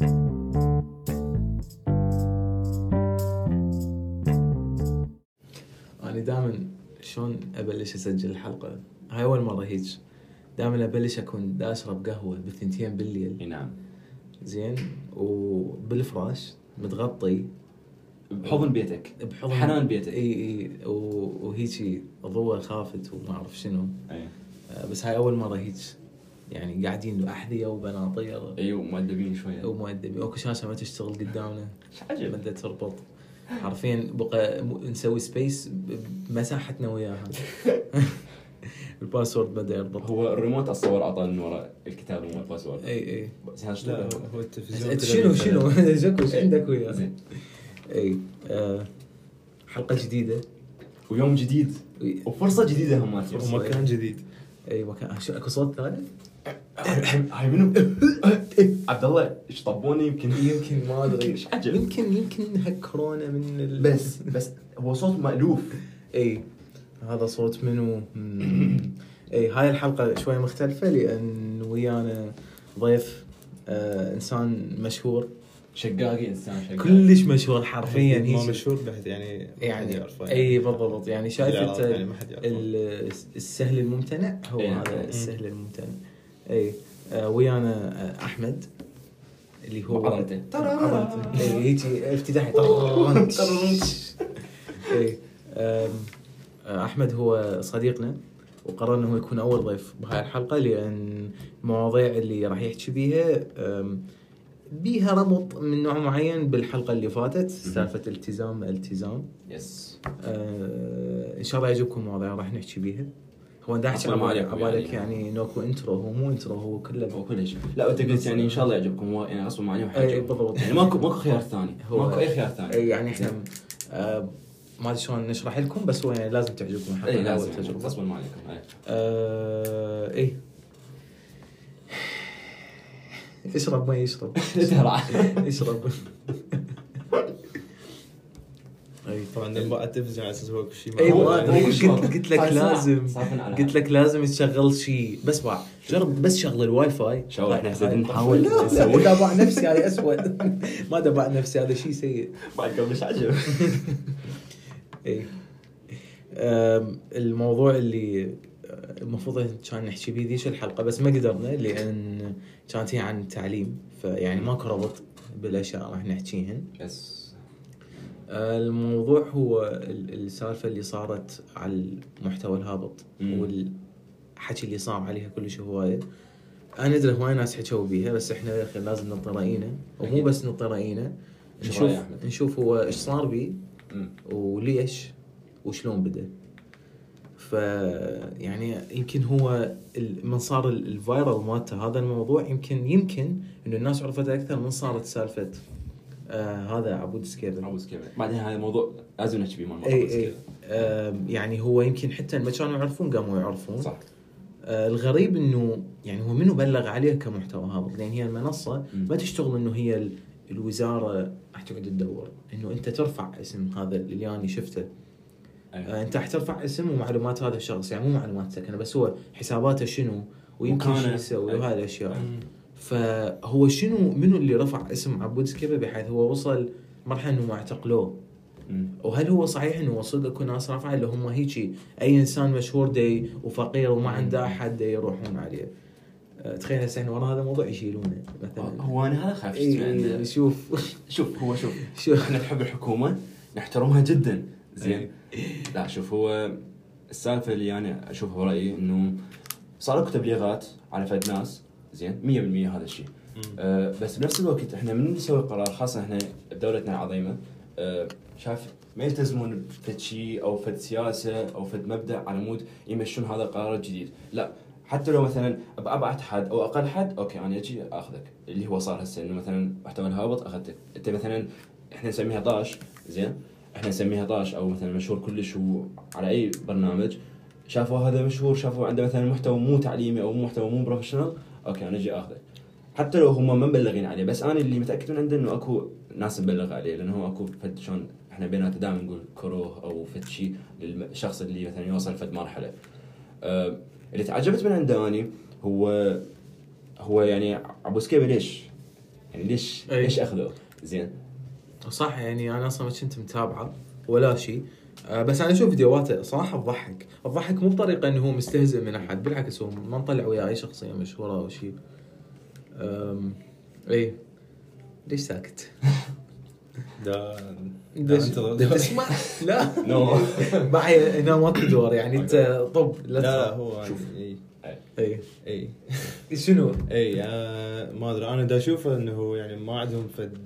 أنا دائما شلون أبلش أسجل الحلقة؟ هاي أول مرة هيك. دائما أبلش أكون دا اشرب قهوة بالثنتين بالليل. نعم. زين؟ وبالفراش متغطي. بحضن بيتك. بحضن. حنان بيتك. إي إي. وهيجي ضوء خافت وما أعرف شنو. آه، بس هاي أول مرة هيك. يعني قاعدين أحذية وبناطير إيوه مؤدبين شوية. ومؤدبي اكو شاشة ما تشتغل قدامنا. إيش عجب بدها تربط. حرفيا بقى نسوي سبيس بمساحتنا وياها. الباسورد بدأ يربط. هو الريموت اتصور اعطاه من وراء الكتاب مو الباسورد. إي إي. بس هذا هو- التلفزيون شنو. شنو؟ إيش عندك وياه؟ زين. إي آه، حلقة جديدة. ويوم جديد. وفرصة جديدة هم ومكان جديد. إي مكان. شو أكو صوت ثالث؟ هاي منو؟ عبد الله إيش طبوني؟ يمكن يمكن ما أدري. إيش عجب. يمكن يمكن هالكورونا من ال... بس بس هو صوت مألوف. إي. هذا صوت منو؟ إي هاي الحلقة شوي مختلفة لأن ويانا ضيف آه إنسان مشهور. شقاقي إنسان شقاقي. كلش مشهور حرفيا. ما هيك مشهور بحد يعني ما حد يعني يعرفه. إي بالضبط. يعني شايف انت يعني ما السهل الممتنع هو. هذا مم. السهل الممتنع. اي آه ويانا آه أحمد اللي هو بعضلته. بعضلته. اي هيجي افتتاحي. اي آم، آه، أحمد هو صديقنا وقرر إنه هو يكون أول ضيف بهاي الحلقة لأن المواضيع اللي راح يحكي بيها بيها ربط من نوع معين بالحلقة اللي فاتت سالفة التزام التزام yes آه إن شاء الله يعجبكم المواضيع راح نحكي بيها هو دا أحكي أصلاً ما عليكم عبالك يعني. يعني ماكو intro هو مو انترو هو هو كله كل شيء لا انت قلت يعني إن شاء الله يعجبكم هو يعني أصلا معني اي بالضبط. يعني ماكو ماكو خيار ثاني. هو- ماكو أي خيار ثاني. اي يعني إحنا آه ما أدري شلون نشرح لكم بس هو يعني لازم تعجبكم الحلقة اي لازم. تجربة. غصبا ما عليكم. آه اي اشرب مي اشرب. اشرب. أي طبعا. لما التلفزيون على أساس هو كل شيء أي معروف ما. ادري مو شلون. قلت قلت لك. لازم قلت لك لازم تشغل شيء. بس بعد جرب بس شغل الواي فاي شو إحنا زين نحاول. لا لا نسوي. دابع نفسي هذا اسود ما دابع نفسي هذا شيء سيء. بعد إيش عجب. اي أم، الموضوع اللي المفروض كان نحكي بيه ذيش الحلقة بس ما قدرنا لأن كانت هي عن التعليم فيعني ماكو ربط بالأشياء راح نحكيهن. بس. الموضوع هو ال- السالفة اللي صارت على المحتوى الهابط. والحكي اللي صار عليها كلش هواية أنا أدري هواي ناس حكوا بيها بس إحنا يا أخي لازم نطي راينا ومو. بس نطي راينا شو نشوف؟ نشوف هو إيش صار بيه مم. وليش وشلون بدأ ف يعني يمكن هو من صار ال- viral مالته هذا الموضوع يمكن يمكن إنه الناس عرفته أكثر من صارت سالفة آه هذا عبود سكيبل عاوز كذا بعدين هذا الموضوع لازم نحكي فيه مال اي اي. آه يعني هو يمكن حتى ما كانوا يعرفون قاموا يعرفون صح آه الغريب إنه يعني هو منو بلغ عليه كمحتوى هابط لأن هي المنصة. ما تشتغل إنه هي ال- الوزارة راح تقعد تدور إنه أنت ترفع اسم هذا اللي أنا شفته آه أي. أنت راح ترفع اسم ومعلومات هذا الشخص يعني مو معلومات سكنة بس هو حساباته شنو ويمكن شو. يسوي أي. فهو شنو منو اللي رفع اسم عبود سكيبة بحيث هو وصل مرحلة إنه ما اعتقلوه. وهل هو صحيح إنه صدق اكو ناس رافعة اللي هم هيجي أي إنسان مشهور دي وفقير وما عنده أحد دي يروحون عليه؟ أه، تخيل هسه إحنا ورا هذا الموضوع يشيلونه مثلا. هو أنا هذا خايف اي أسمع عنه. إي، شوف. شوف هو شوف. شوف. إحنا نحب الحكومة نحترمها جدا. زين. أي. لا شوف هو السالفة اللي أنا أشوفها برأيي إنه صار لكم تبليغات على فد ناس زين 100% هذا الشيء. أه بس بنفس الوقت إحنا من نسوي قرار خاصة إحنا بدولتنا العظيمة أه شايف ما يلتزمون بفد شيء أو فد سياسة أو فد مبدأ على مود يمشون هذا القرار الجديد. لا حتى لو مثلا بأبعد حد أو أقل حد okay أنا أجي أخذك. اللي هو صار هسه إنه مثلا محتوى الهابط اخذتك أنت مثلا إحنا نسميها طاش زين؟ إحنا نسميها طاش أو مثلا مشهور كلش على أي برنامج. شافوا هذا مشهور شافوا عنده مثلا محتوى مو تعليمي أو محتوى مو professional okay أنا أجي آخذه. حتى لو هم ما مبلغين عليه بس أنا اللي متاكد من عنده إنه أكو ناس مبلغ عليه لأنه هو أكو فد شلون إحنا بيناتنا دائما نقول كروه أو فد شيء للشخص اللي مثلا يوصل فد مرحلة. أه اللي تعجبت من عنده أني هو هو يعني أبو سكيبة ليش؟ يعني ليش أي. ليش اخذوه زين. صح يعني أنا أصلا ما كنت متابعة ولا شيء. بس أنا أشوف فيديوهاته صراحة تضحك تضحك مو بطريقة إنه هو مستهزئ من أحد بالعكس هو ما مطلع وياه أي شخصية مشهورة أو شيء أم، اي ليش ساكت؟ انتظر. دا تسمع؟ لا نو معي هنا ما تدور يعني أنت طب لا لا لا. هو شوف. اي اي اي شنو؟ اي آه، ما أدري أنا دا اشوفه إنه يعني ما عندهم فد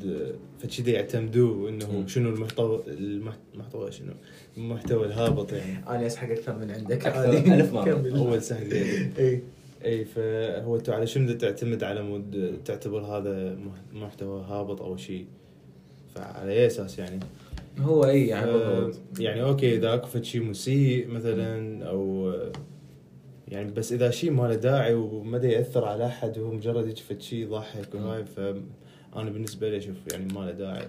فد شيء دا يعتمدوا إنه. شنو المحتوى المحتوى شنو المحتوى الهابط يعني أنا أسحق أكثر من عندك مرة. كمل. أول سهل. اي اي فهو أنتوا على شنو تعتمد على مود تعتبر هذا مح- محتوى هابط أو شيء فعلى أي أساس يعني هو اي يعني آه، بالضبط. يعني okay إذا أكو شيء مسيء مثلا أو يعني بس إذا شيء ما له داعي وما يأثر على أحد وهو مجرد يجي فد شيء يضحك وهاي فانا بالنسبة لي أشوف يعني ما له داعي.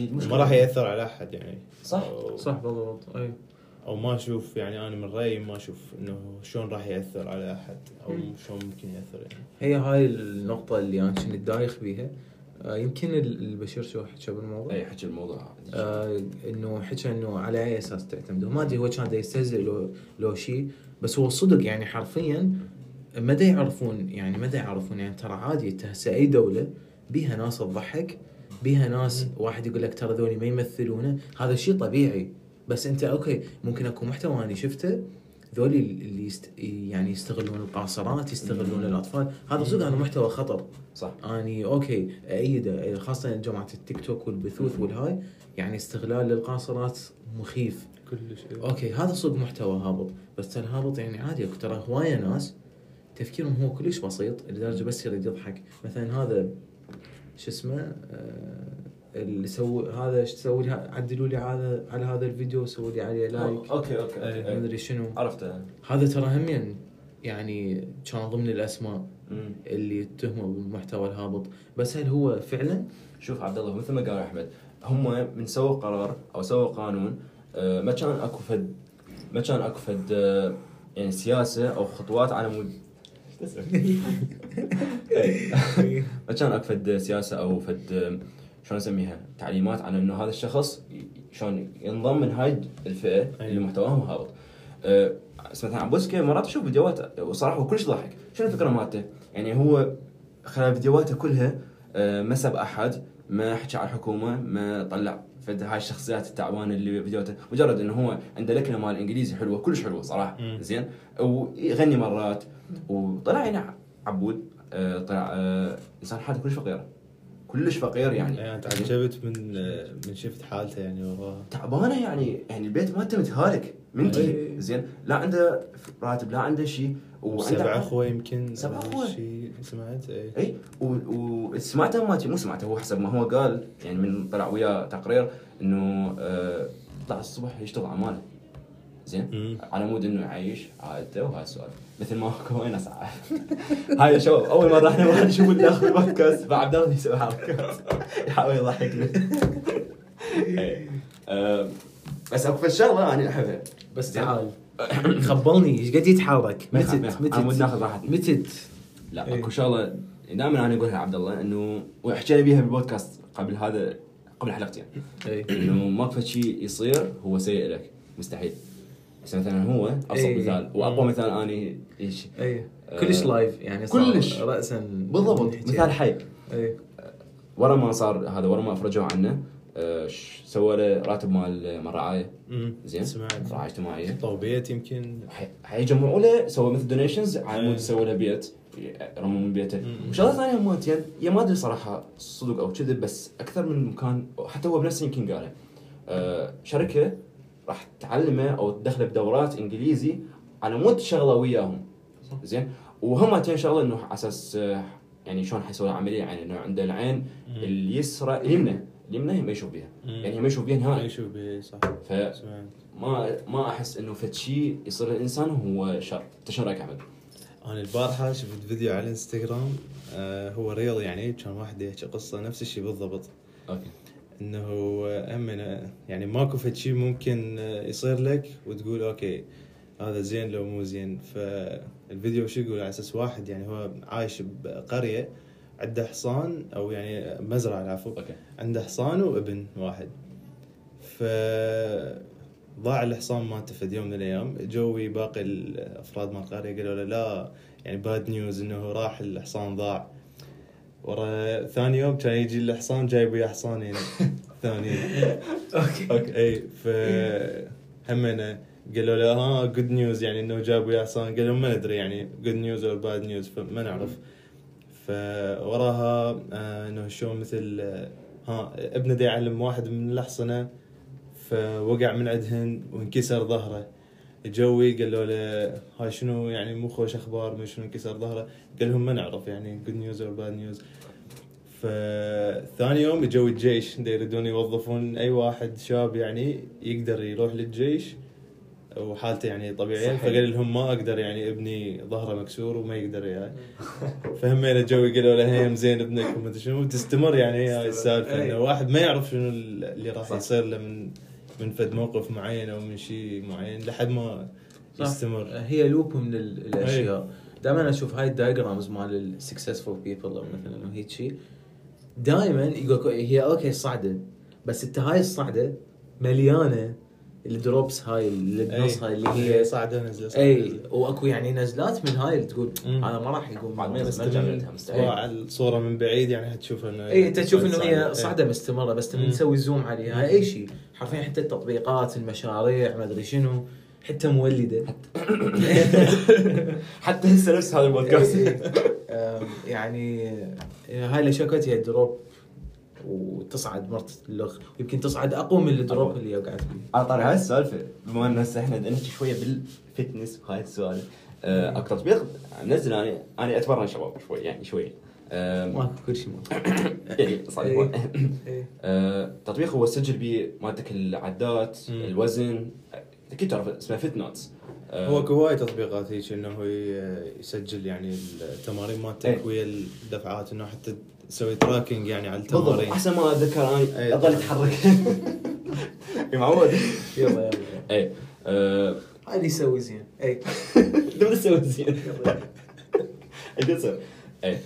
ما راح يأثر على أحد يعني. صح، أو صح بالضبط. اي أو ما أشوف يعني أنا من رأيي ما أشوف إنه شلون راح يأثر على أحد أو. شلون ممكن يأثر يعني. هي هاي النقطة اللي أنا كنت دايخ بيها. آه، يمكن ال- البشير شو حكى بالموضوع؟ أي حكي الموضوع. آه إنه حكى إنه على أي أساس تعتمد ما أدري هو كان يستهزئ لو لو شيء. بس هو صدق يعني حرفيا ما دا يعرفون يعني ما دا يعرفون يعني ترى عادي هسه اي دولة بيها ناس تضحك بيها ناس واحد يقول لك ترى ذولي ما يمثلونه هذا شيء طبيعي. بس أنت okay ممكن أكو محتوى أنا شفته ذولي اللي يست يعني يستغلون القاصرات يستغلون الأطفال. هذا صدق هذا محتوى خطر. صح. أني okay أيده خاصة جماعة التيك توك والبثوث والهاي يعني استغلال للقاصرات مخيف. كل شيء. okay هذا صدق محتوى هابط. بس ترى هابط يعني عادي ترى هواية ناس تفكيرهم هو كلش بسيط لدرجة بس يريد يضحك. مثلا هذا شو اسمه آه اللي سووا هذا إيش تسوي لي؟ عدلوا لي على على هذا الفيديو سووا لي عليه like. okay okay. ما. أدري شنو. عرفته. هذا ترى همين يعني كان ضمن الأسماء مم. اللي يتهموا بالمحتوى الهابط. بس هل هو فعلا؟ شوف عبد الله مثل ما قال أحمد هم من سووا قرار أو سووا قانون ما كان أكو فد ما كان أكو فد آه، يعني سياسة أو خطوات على مود. ما كان أكو فد سياسة أو فد آه، شلون نسميها تعليمات على إنه هذا الشخص شلون ينضم من هاي الفئة. اللي محتواهم هابط بس مثلا عن بوسكي مرات أشوف فيديوهات وصراحة هو كلش ضحك شنو الفكرة مالته؟ يعني هو خلال فيديوهاته كلها آه، ما سب أحد ما حكى على الحكومة ما طلع فد هاي الشخصيات التعبانة اللي فيديوهاته مجرد إنه هو عنده لكنة مال إنجليزي حلوة كلش حلوة صراحة. مم. زين؟ ويغني مرات وطلع يعني عبود آه، طلع آه، إنسان حالته كلش فقيرة. كلش فقير يعني. يعني تعجبت من من شفت حالته يعني وراها تعبانة يعني يعني البيت مالته متهالك. من تجي أي. زين. لا عنده راتب لا عنده شيء سبع أخوة يمكن. سبع أو أخوة. شيء سمعت؟ اي اي وسمعته ما مو سمعته هو حسب ما هو قال. يعني من طلع وياه تقرير إنه آه، طلع الصبح يشتغل عمالة. زين. على مود انه يعيش عائلته وهذا السؤال. مثل ما هو وين اسعى هاي شباب أول مرة إحنا واحد يشوف داخل البودكاست بعد الله يسوي حركات يحاول يضحكنا إيه. بس اكو شغله أنا احبها بس. تعال. خبلني. إيش قد يتحرك متت متت. ناخذ راحتنا متت. لا إيه. أكو شغلة دائما أنا أقولها عبد الله إنه وحكينا بيها بالبودكاست قبل هذا قبل حلقتين اي إنه ماكو شيء يصير هو سيء لك. مستحيل. بس مثلا هو أبسط إيه. مثال وأقوى مثال أني إيش؟ اي آه، كلش live يعني صار كلش. راسا بالضبط. مثال حي اي ورا ما صار هذا ورا ما أفرجوا عنه. آه، سوى له راتب مال مال. زين؟ سمعت. رعايه اجتماعيه طوبيت يمكن. حي- حيجمعوا له سوى مثل donations على إيه. مود سوى له بيت رموا من بيته. وشغلة ثانية مالتين يا ما أدري صراحة صدق أو كذب بس أكثر من مكان حتى هو بنفسه يمكن قالها آه، شركة راح تعلمه أو تدخله بدورات إنجليزي. على مود شغله وياهم. زين؟ وهم شغله إنه على أساس يعني شلون حيسوي عمليه يعني إنه عنده العين اليسرى اليمنى اليمنى ما يشوف بيها. مم. يعني ما يشوف بيها ما نهائي يشوف به صح. فما سمعت. ما أحس إنه فد شيء يصير الانسان هو شر. انت شو رايك احمد؟ أنا البارحة شفت فيديو على الإنستغرام آه هو رياض يعني كان واحد يحكي قصة نفس الشيء بالضبط. okay. إنه هم يعني ماكو فد شيء ممكن يصير لك وتقول okay هذا زين لو مو زين. فالفيديو شو يقول؟ على أساس واحد يعني هو عايش بقرية عنده حصان أو يعني مزرعة العفو okay. عنده حصان وابن واحد. ف ضاع الحصان مالته في يوم من الأيام. جوي باقي الأفراد مال القرية قالوا له لا يعني bad news إنه راح الحصان ضاع. ورا ثاني يوم كان يجي الحصان جايب وياه حصانين ثانيين okay. okay إي ف همنا قالوا له ها good news يعني إنه جاب وياه حصان قالوا ما ندري يعني good news أو bad news فما نعرف. فوراها آه، إنه شلون مثل آه، ها ابنه دا يعلم واحد من الأحصنة فوقع من عندهن وانكسر ظهره. جوي قالوا له هاي شنو يعني مو خوش أخبار ما شنو انكسر ظهره قال لهم ما نعرف يعني good news أو bad news فثاني يوم جو الجيش يريدون يوظفون أي واحد شاب يعني يقدر يروح للجيش وحالته يعني طبيعية صحيح. فقال لهم ما أقدر يعني أبني ظهره مكسور وما يقدر يعني فهمينا جوي قالوا له هيم زين ابنك وما شنو تستمر يعني هاي السالفة أي. إنه واحد ما يعرف شنو اللي راح. يصير له من من فد موقف معين أو من شيء معين لحد ما صح. يستمر هي لوب من ال- الأشياء دائما أشوف هاي ال diagrams مال ال successful people أو مثلا هيك شيء دائما يقول هي okay صعدة بس إنت هاي الصعدة مليانة ال drops هاي اللي بنص هاي اللي هي صعدة نزله صعدة اي نزلة. وأكو يعني نزلات من هاي اللي تقول. هذا ما راح يقوم بعد ما من لها مستحيل. الصورة من بعيد يعني حتشوف إنه اي أنت تشوف إنه. هي إي. صعدة مستمرة بس. تسوي zoom عليها أي شيء حرفيا حتى التطبيقات المشاريع ما أدري شنو حتى مولدة. حتى هسه نفس هذا البودكاست. إي- إي. أم، يعني هاي الأشياء كلها هي دروب وتصعد مرت اللخ ويمكن تصعد أقوى من الدروب. اللي وقعت فيه. على طاري هاي السالفة بما إن هسه إحنا نحكي شوية بال fitness وهاي السوالف آه، أكو تطبيق منزل أنا أنا أتمرن شباب شوي يعني شوي. ماكو كل شيء ماكو يعني صحيح إيه. آه، تطبيق هو بيه مالتك العدات. الوزن أكيد تعرف اسمه Fit Notes هو اكو هواي تطبيقات هيك إنه يسجل يعني التمارين إيه. مالتك ويا الدفعات إنه حتى تسوي tracking يعني على بالضبط. التمارين. أحسن ما أتذكر أنا أي. أضل أتحرك. يا معود يلا يلا اي هاي اللي يسوي زين. اي تسوي زين؟ اي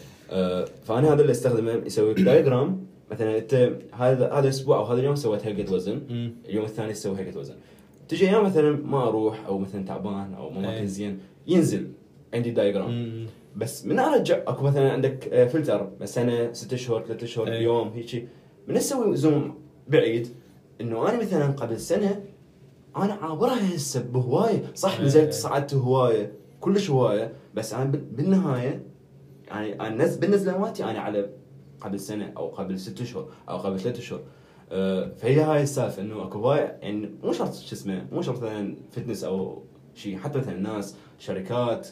فأنا هذا اللي أستخدمه يسوي لك diagram مثلا أنت هذا هذا الأسبوع أو هذا اليوم سويت هيئة وزن. اليوم الثاني تسوي هيئة وزن تجي أيام مثلا ما أروح أو مثلا تعبان أو ما أي. ماكل زين ينزل عندي diagram. بس من أرجع أكو مثلا عندك آه، فلتر بس سنه ست اشهر ثلاث اشهر أي. يوم هيك من أسوي zoom بعيد إنه أنا مثلا قبل سنة أنا عابرها هسه بهواية صح أي. نزلت صعدت هواية كلش هواية بس أنا بال- بالنهاية يعني أنا نز- بالنزله مالتي أنا على قبل سنة أو قبل ست أشهر أو قبل ثلاث أشهر آه، فهي هاي السالفة إنه أكو هوايه يعني مو شرط شو اسمه مو شرط مثلا fitness أو شيء حتى مثلا ناس شركات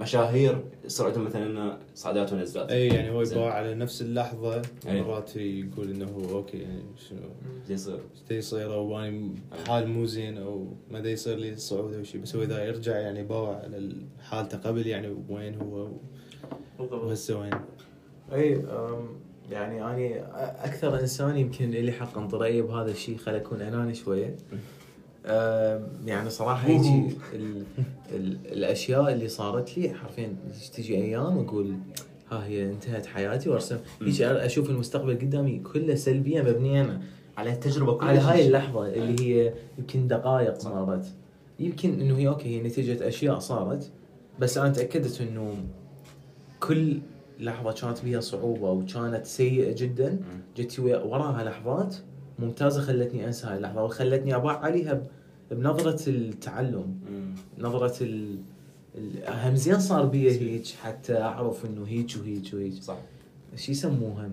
مشاهير يصير عندهم مثلا صعدات ونزلات إي يعني هو. يبغى على نفس اللحظة أي. مرات يقول إنه هو أوكي يعني شنو يصير يصير أو اني بحال مو زين أو ما يصير لي صعود أو شيء بس هو إذا يرجع يعني باوع على حالته قبل يعني وين هو وهسه وين إي يعني أني أكثر إنسان يمكن لي حق انطريه بهذا الشيء خل أكون أناني شوية. يعني صراحة هيجي ال ال الأشياء اللي صارت لي حرفيا تجي أيام أقول ها هي انتهت حياتي وأرسم. هيجي أشوف المستقبل قدامي كله سلبيه مبنيه على التجربة كلها. على هاي اللحظة اللي هي يمكن دقائق صح. مرت. يمكن إنه هي أوكي هي نتيجة أشياء صارت بس أنا تأكدت إنه كل لحظة كانت بها صعوبة وكانت سيئة جدا جت وراها لحظات ممتازة خلتني أنسى هاي اللحظة وخلتني أباوع عليها بنظرة التعلم. نظرة ال هم زين صار بي هيك حتى أعرف إنه هيك وهيك وهيك. صح. شو يسموها؟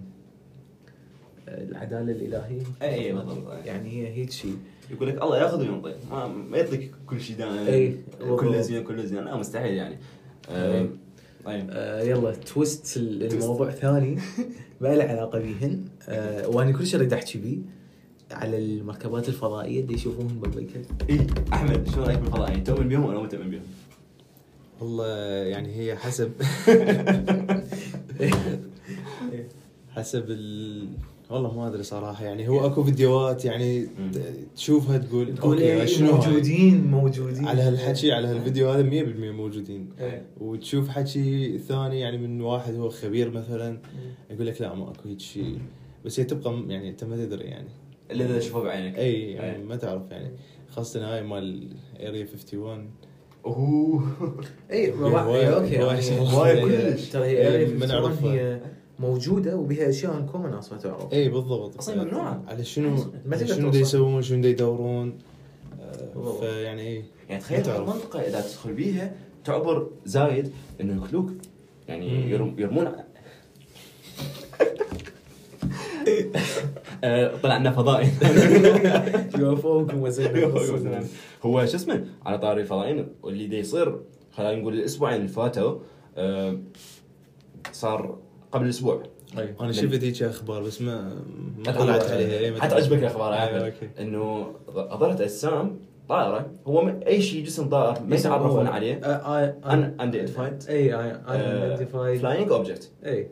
العدالة الإلهية؟ اي اي بالضبط. يعني هي هيك شيء يقول لك الله ياخذ وينطي. ما, ما يعطيك كل شيء دائما أي، كله. زين كله زين. لا مستحيل يعني. أي. آه، طيب. آه يلا twist ال- الموضوع ثاني. ما له علاقة بيهن. آه وأنا كل شيء اريد احكي بيه على المركبات الفضائية اللي يشوفوهم بالبيكل إي أحمد شو رأيك بالفضاء؟ يعني تؤمن بهم ولا مو تؤمن بهم؟ والله يعني هي حسب. حسب ال... والله ما أدري صراحة يعني هو أكو فيديوهات يعني مم. تشوفها تقول تقول إيه شنو؟ موجودين موجودين على هالحكي على هالفيديو هذا 100% موجودين إيه. وتشوف حكي ثاني يعني من واحد هو خبير مثلا يقول لك لا ما أكو هيك شيء بس هي تبقى يعني أنت ما تدري يعني اللي إذا تشوفه بعينك إي يعني إيه. ما تعرف يعني خاصة هاي مال area 51 أوه اي okay هواي يعني هواي كلش. ترى هي إيه، اريا ما 51 نعرفها. هي موجودة وبها أشياء انكم ناس ما تعرف. اي بالضبط. أصلاً ممنوعة. على شنو ما على تقدر شنو. دا يسوون شنو دا يدورون. آه،. فيعني اي يعني تخيل. المنطقة إذا تدخل بيها تعبر زايد إنه ياكلوك يعني يرمون. آه، طلع لنا فضائي. وزين هو شو اسمه؟ على طاري الفضائيين واللي دا يصير خلينا نقول الأسبوعين اللي فاتوا آه، صار قبل أسبوع. أنا شفت هيك أخبار بس ما ما طلعت عليها. حتى. عجبك الأخبار يا okay. إنه ظهرت أجسام طائرة هو م- أي شيء جسم طائر ما يتعرفون عليه. unidentified أي identified flying object أي.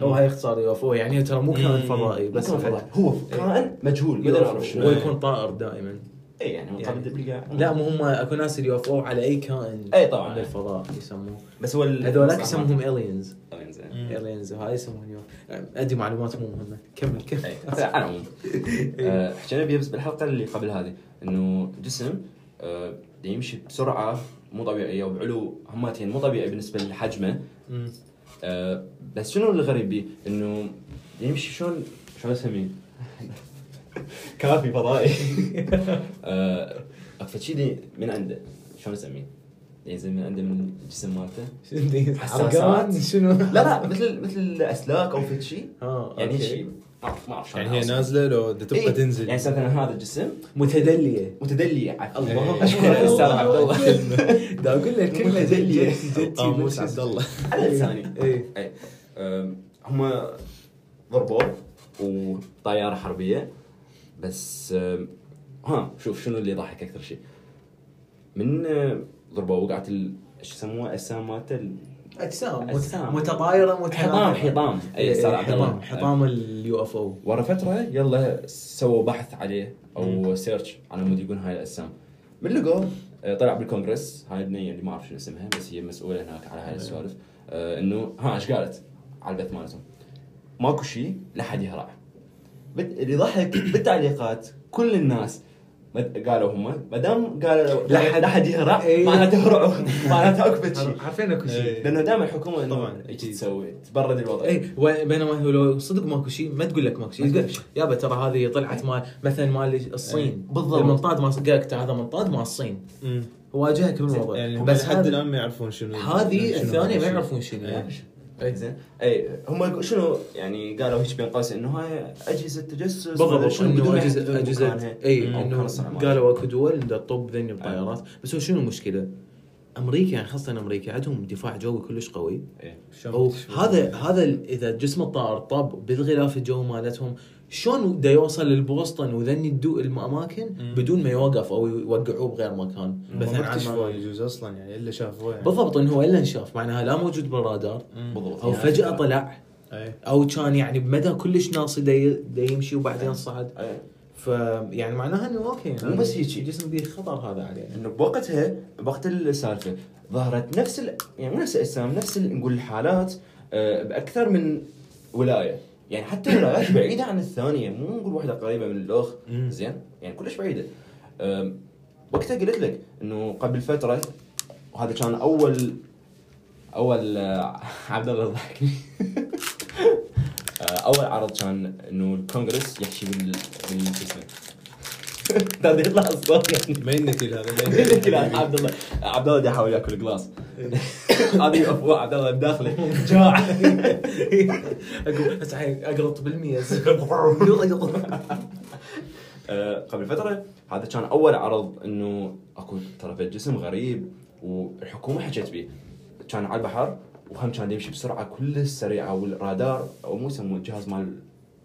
هو هاي اختصار UFO يعني ترى مو كائن. فضائي بس هو كائن مجهول ما نعرف شنو هو يكون طائر دائما. اي يعني من يعني- لا مو هم أكو ناس ال UFO على أي كائن إي طبعاً. من الفضاء يسموه. بس هو هذولاك صح، يسموهم aliens. aliens وهاي يسمون يو ادي معلومات مو مهمة. كمل كمل. اي بس على العموم آه، حكينا بيها بس بالحلقة اللي قبل هذه إنه جسم آه، يمشي بسرعة مو طبيعية وبعلو هماتين مو طبيعي بالنسبة لحجمه. آه، بس شنو الغريب بيه؟ إنه يمشي شلون؟ شلون اسميه؟ كافي فضائي. آه، أكثر شيء دي من عنده شلون أسميه؟ ينزل من عنده من الجسم مالته. حساسات. شنو؟ لا لا مثل مثل أسلاك أو فد شيء. آه يعني. شيء. ما اعرف ما أعرف شلون يعني هي. نازلة لو تبقى إيه، تنزل. يعني مثلا هذا الجسم. متدلية. متدلي عفوا. الله. أشكرك أستاذ عبد الله. دا أقول لك كلمة جدي قاموس عبد الله. على لساني. اي أم، هم ضربوه وطياره حربية. بس ها شوف شنو اللي ضحك أكثر شيء. من أم، ضربوه وقعت ال- إيش يسموها؟ أجسام مالته ال- أجسام. متطايره حطام متناثرة. حطام أي إيه، أستاذ عبد الله. حطام حطام اليو إف أو. ورا فتره يلا سووا بحث عليه أو search على مود يقول هاي الأجسام. من لقوا آه، طلع بالكونغرس هاي البنيه اللي ما أعرف شنو اسمها بس هي مسؤولة هناك على هاي السوالف. آه، إنه ها إيش قالت على البث مالتهم؟ ماكو شيء لا حد يهرع. اللي ضحك بالتعليقات كل الناس قالوا هم ما دام قالوا لا حد- يهرع إيه. معناته هرعوا معناته اكو شيء عارفين أكو شيء إيه. لأنه دائما الحكومة طبعاً، إيش. تسوي تبرد الوضع اي بينما هو لو صدق ماكو شيء ما تقول لك ماكو شيء تقول. يابا ترى هذه طلعت مال مثلا مال الصين إيه. بالضبط. المنطاد ما قال لك ترى هذا منطاد مال الصين. واجهك بالموضوع يعني بس لحد الآن ما يعرفون شنو هذه الثانية ما. يعرفون شنو إيه. زين. اي هم شنو يعني قالوا هيك بين قوسين إنه هاي أجهزة تجسس بالضبط شنو بدون اجهزه اجهزه اي إنه قالوا أكو دول تطب ذني الطيارات. بس هو شنو المشكلة؟ أمريكا يعني خاصة أمريكا عندهم دفاع جوي كلش قوي. إيه. هذا هذا إذا جسم الطائر طب بالغلاف الجوي مالتهم شلون دا يوصل للبوسطن وذني الدو الاماكن. بدون ما يوقف أو يوقعوه بغير مكان. مثلا ما عن ما- يجوز أصلا يعني إلا شافوه يعني. بالضبط إنه هو إلا انشاف معناها لا موجود بالرادار مم. بالضبط. أو يعني فجأة. طلع. أو كان يعني بمدى كلش ناصي دا ي- دا يمشي وبعدين صعد. فيعني معناها إنه أوكي مو بس هيجي. جسم به خطر هذا عليه. إنه بوقتها بوقت السالفة ظهرت نفس ال... يعني مو نفس الأجسام نفس ال... نقول الحالات آه، بأكثر من ولاية. يعني حتى ولايات بعيده عن الثانية مو نقول واحدة قريبة من الأخ. زين؟ يعني كلش بعيدة. وقتها قلت لك إنه قبل فترة وهذا كان أول أول آه، عبد الله ضحكني. آه، أول عرض كان إنه الكونغرس يحكي بال بال هذا يطلع اصوات يعني ما ينتل هذا لا. عبد الله. عبد الله دا يحاول ياكل جلاس هذه افواه عبد الله بداخله جاع. أقول بس الحين اقرط بالميز آه، قبل فترة هذا كان أول عرض إنه أكو ترى في جسم غريب والحكومة حكت به. كان على البحر وهم كان يمشي بسرعة كلش سريعه والرادار أو مو يسموه الجهاز مال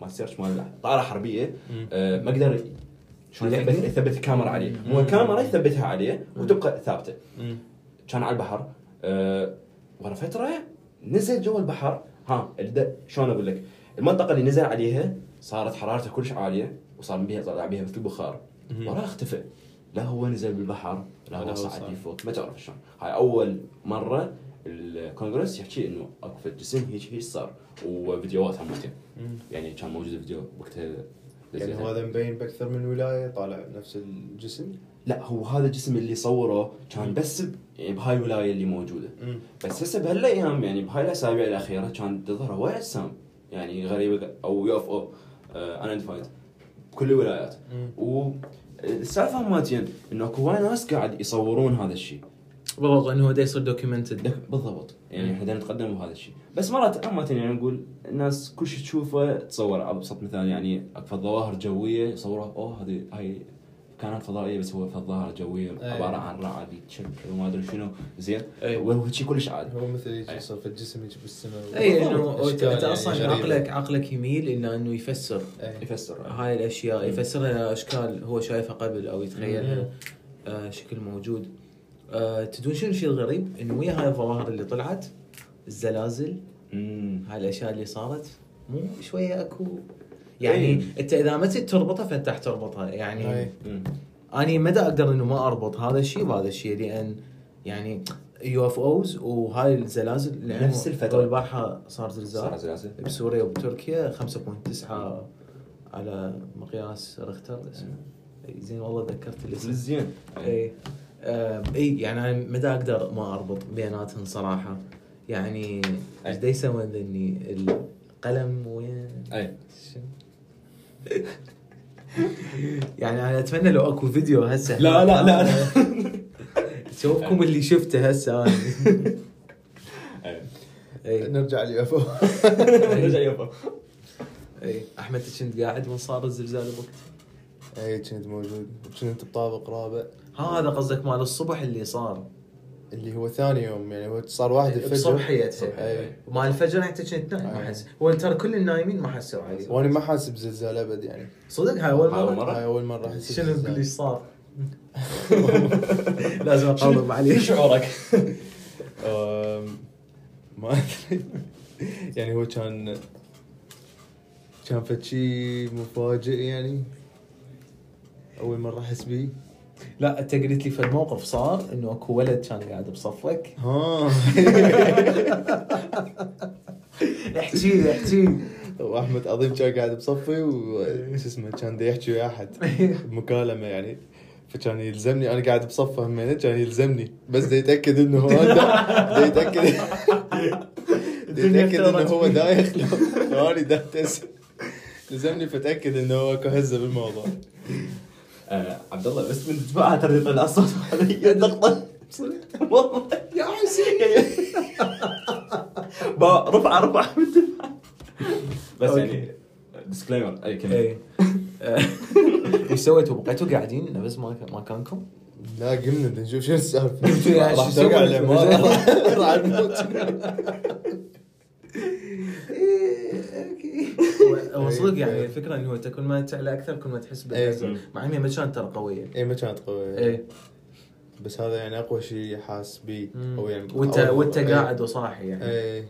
مال سيرش مال طائرة حربية. آه، ما قدر شلون يثبت يثبت؟ الكاميرا عليه. هو الكاميرا يثبتها عليه وتبقى ثابتة. كان على البحر أه ورا فترة نزل جوا البحر. ها شلون أقول لك؟ المنطقة اللي نزل عليها صارت حرارته كلش عالية وصار بيها طلع بيها مثل بخار. ولا اختفى. لا هو نزل بالبحر لا هو صعد. فوق ما تعرف شلون. هاي أول مرة الكونغرس يحكي إنه أكو جسم هيك هيك صار. وفيديوهات مم. يعني كان موجود الفيديو وقتها يعني. هذا مبين بأكثر من ولاية طالع نفس الجسم؟ لا هو هذا الجسم اللي صوره كان بس ب- يعني بهاي الولايه اللي موجودة. مم. بس هسه بهالأيام يعني بهاي الأسابيع الأخيرة كان تظهر هواي اجسام يعني غريبه أو UFO unidentified بكل الولايات. والسالفه مالتين إنه اكو هواي ناس قاعد يصورون هذا الشيء. بالضبط إنه هو دا يصير documented بالضبط. يعني إحنا نتقدم بهذا الشيء. بس مرات عامة يعني نقول الناس كل شيء تشوفه تصور على أبسط مثال يعني اكو ظواهر جوية يصورها أوه هذه هاي كانت فضائية بس هو ظاهره جوية أي. عبارة عن رعد يتشكل وما أدري شنو زين أي. وهو شيء كلش عادي هو مثل. يجي يصير في الجسم يجي بالسماء اي. انه أنت يعني أصلا غريبة. عقلك عقلك يميل إلى إنه يفسر أي. يفسر هاي الأشياء يفسرها إلى اشكال هو شايفها قبل أو يتخيلها مم. آه شكل موجود آه تدرون شنو الشيء الغريب؟ إنه ويا هاي الظواهر اللي طلعت الزلازل امم هاي الأشياء اللي صارت مو شوية اكو يعني إي. أنت إذا ما تريد تربطها فأنت راح تربطها. يعني أي. أني ما دا أقدر إنه ما أربط هذا الشيء بهذا الشيء لأن يعني UFOs وهاي الزلازل نفس الفترة. قبل البارحة صار صار زلزال زلازل. بسوريا وبتركيا 5.9 على مقياس ريختر. اسمه إي، زين والله تذكرت الاسم. زين. إي. آم، إي يعني أنا متى أقدر ما أربط بيناتهم صراحة. يعني أي. إيش دا يسوون ذني القلم وين؟ أي؟ يعني أنا أتمنى لو أكو فيديو هسه. لا، لا، لا، لا. شوفكم اللي شفته هسه أنا أي. أي. نرجع ال UFO رجع يابا أي. أحمد أنت كنت قاعد من صار الزلزال بوقت. أي كنت موجود. كنت بطابق رابع. ها هذا قصدك مال الصبح اللي صار. اللي هو ثاني يوم يعني هو صار واحد الفجر. بصبحيتها اي ومال الفجر انت كنت نايم ما أي. حس. هو ترى كل النايمين ما حسوا عليه. وأنا ما حاسب زلزال أبد يعني. صدق هاي أول مرة؟ مرة؟ هاي أول مرة أحس شنو بزلزال. تقول لي إيش صار؟ لازم اقاوم عليه شعورك؟ ما أدري. يعني هو كان كان فد شيء مفاجئ يعني. أول مرة أحس بيه. لا انت قلت لي في الموقف صار إنه أكو ولد كان قاعد بصفك. ها. احكي لي احكي واحمد عظيم كان قاعد بصفي وش اسمه كان دا يحكي ويا أحد. بمكالمه يعني. فكان يلزمني أنا قاعد بصفه همينة كان يلزمني. بس دا يتأكد إنه هو دا, دا يتأكد. دا يتأكد إنه هو دايخ. لو- أنا دا تس لزمني فتأكد إنه هو اكو هزه بالموضوع. عبد الله بس من تبعها ترى يطلع الصوت هذه ضغطه والله يا حسين با- رفعه رفعه من تبعها. بس. يعني disclaimer أي كلمة. اي إيش سويتوا؟ بقيتوا قاعدين؟ نفس ما مكانكم؟ لا قمنا بدنا نشوف شنو السالفة. راح شو توقع سويت؟ العمارة راح نموت. هو صدق يعني الفكرة إنه أنت كل ما تعلى أكثر كل ما تحس بالهزه إيه. مع انها ما كانت ترى قوية؟ اي ما كانت قوية. إيه. بس هذا يعني أقوى شيء حاس بيه أو يعني وانت. وأنت إيه. قاعد وصاحي يعني. اي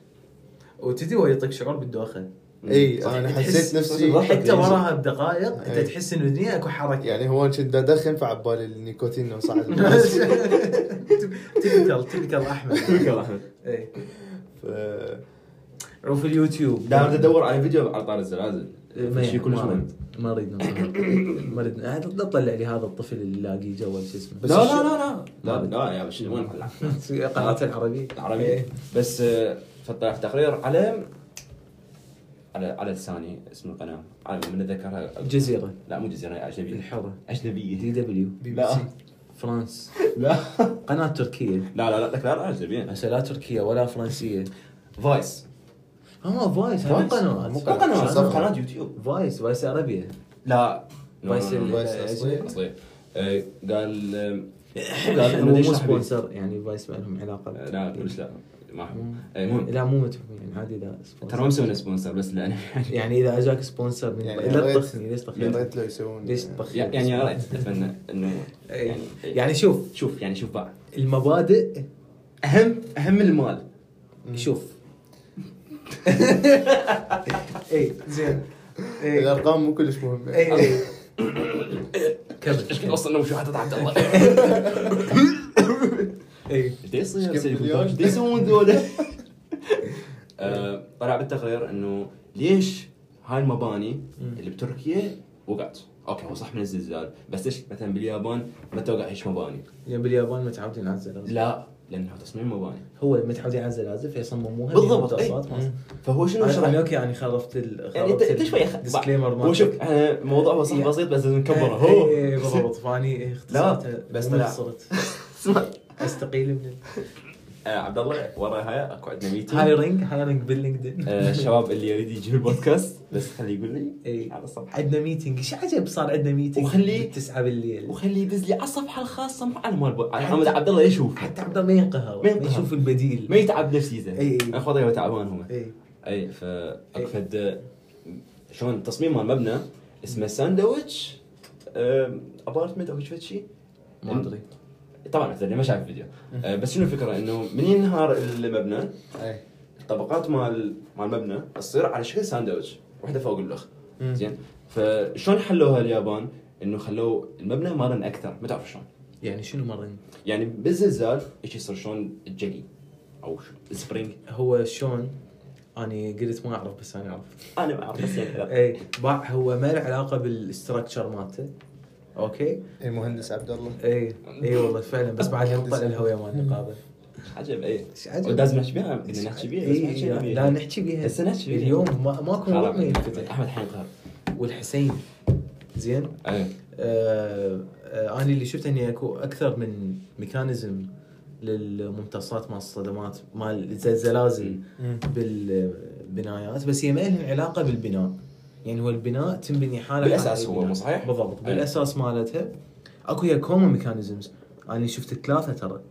وتدري هو يعطيك شعور بالدوخة؟ اي أنا تحس- حسيت نفسي حتى. وراها بدقائق أنت إيه. تحس إنه الدنيا أكو حركة. يعني هو كنت ادخن فعبالي النيكوتين انه صعد. تبكل تبكل أحمد. شكرا أحمد. إيه. ف- روح في اليوتيوب دائما تدور على فيديو على طار الزلازل ما شيء كلش ما- مهم ما اريد ما اريد لا تطلع لي هذا الطفل اللي لاقي جوال شو اسمه لا لا لا لا ما- لا يا وين لا قناه العربي العربي إيه. بس آه، فطلع في تقرير على على على لساني اسم القناه على من ذكرها جزيره لا مو جزيره اجنبيه الحره دي اجنبيه دبليو بي بي لا. سي فرانس لا قناه تركيه لا لا لا لا لا اجنبيه هسه لا تركيه ولا فرنسيه Vice آه Vice Vice. قناه مو مو قناه YouTube Vice Vice عربيه لا Vice أصلي. اصلي قال قال مو sponsor يعني Vice ما لهم علاقة لا كلش لا ما المهم لا مو متفق يعني عادي اذا ترى ما مسوي sponsor بس لأن يعني إذا أجاك sponsor من يعني لا تطخني ليش يا تطخني؟ ريت لو يسوون ليش تطخني؟ يعني يا ريت أتمنى إنه إيه. يعني يعني شوف شوف يعني شوف بقى المبادئ اهم أهم من المال مم. شوف اي زين. إيه. الأرقام مو كلش مهمه اي اي كمل. إيش وصلنا وشو حتى عبد الله. اي إيش يسوون ذولا؟ آه، طلع بالتقرير إنه ليش هاي المباني اللي بتركيا وقعت؟ okay هو صح من الزلزال. بس ليش مثلا باليابان ما توقع هيش مباني؟ يعني باليابان متعودين على الزلازل لا. لأنه تصميم مباني. هو متعودين على الزلازل فيصمموها بالضبط،. مصر. فهو شنو أنا شرح؟ أنا okay يعني خربت ال يعني انت أنت شوي disclaimer هو شوف إحنا الموضوع هو صح بسيط بس لازم نكبره هو. اي إي، بالضبط. فاني اختصرتها بس مو طلع. أستقيل من عبد الله ورا هاي أكو عندنا meeting hiring hiring بال LinkedIn آه، الشباب اللي يريد يجي البودكاست بس خليه يقول لي اي على الصفحة. عندنا meeting إيش عجب صار عندنا meeting وخليه- 9 بالليل. وخليه يدز لي على الصفحة الخاصة مو على مال على محمد عبد الله يشوف حتى عبد الله ما ينقهر. ما. يشوف البديل. ما يتعب نفسيته إي إي. اخوضه هو تعبان هو اي اي ف اكو فد شلون تصميم مال مبنى؟ اسمه sandwich apartment أو شيء ما أدري. طبعا مثلا ما شايف الفيديو. آه، بس شنو الفكرة؟ إنه من ينهار المبنى الطبقات مال مال المبنى تصير على شكل ساندويتش واحدة فوق الأخ. زين؟ فشلون حلوها اليابان؟ إنه خلوا المبنى مرن أكثر ما تعرف شلون. يعني شنو مرن يعني بالزلزال إيش يصير شلون الجلي أو شو ال spring. هو شلون؟ أني قلت ما أعرف بس أنا أعرف. أنا ما أعرف بس يعني. أي. باع هو ما له علاقة بال structure مالته. okay؟ اي مهندس عبد الله. اي اي والله فعلا بس بعد ينطلع الهويه مال النقابه عجب اي إيش عجب. لازم نحكي بها بدنا نحكي بيها بس ما إي، حكينا لا, بيها. نحكي بيها. هسه نحكي بيها. اليوم ما ماكو موضوع ما. ينفتح أحمد حينقهر والحسين. زين؟ اي آه آه أنا اللي شفت إني أكو أكثر من mechanism للممتصات مال الصدمات مال الزلازل. بالبنايات بس هي ما لها علاقة بالبناء. يعني هو البناء تنبني حاله بالأساس حال هو،. مو صحيح؟ بالضبط. أي. بالأساس مالتها أكو هي common mechanisms أنا شفت ثلاثة ترى.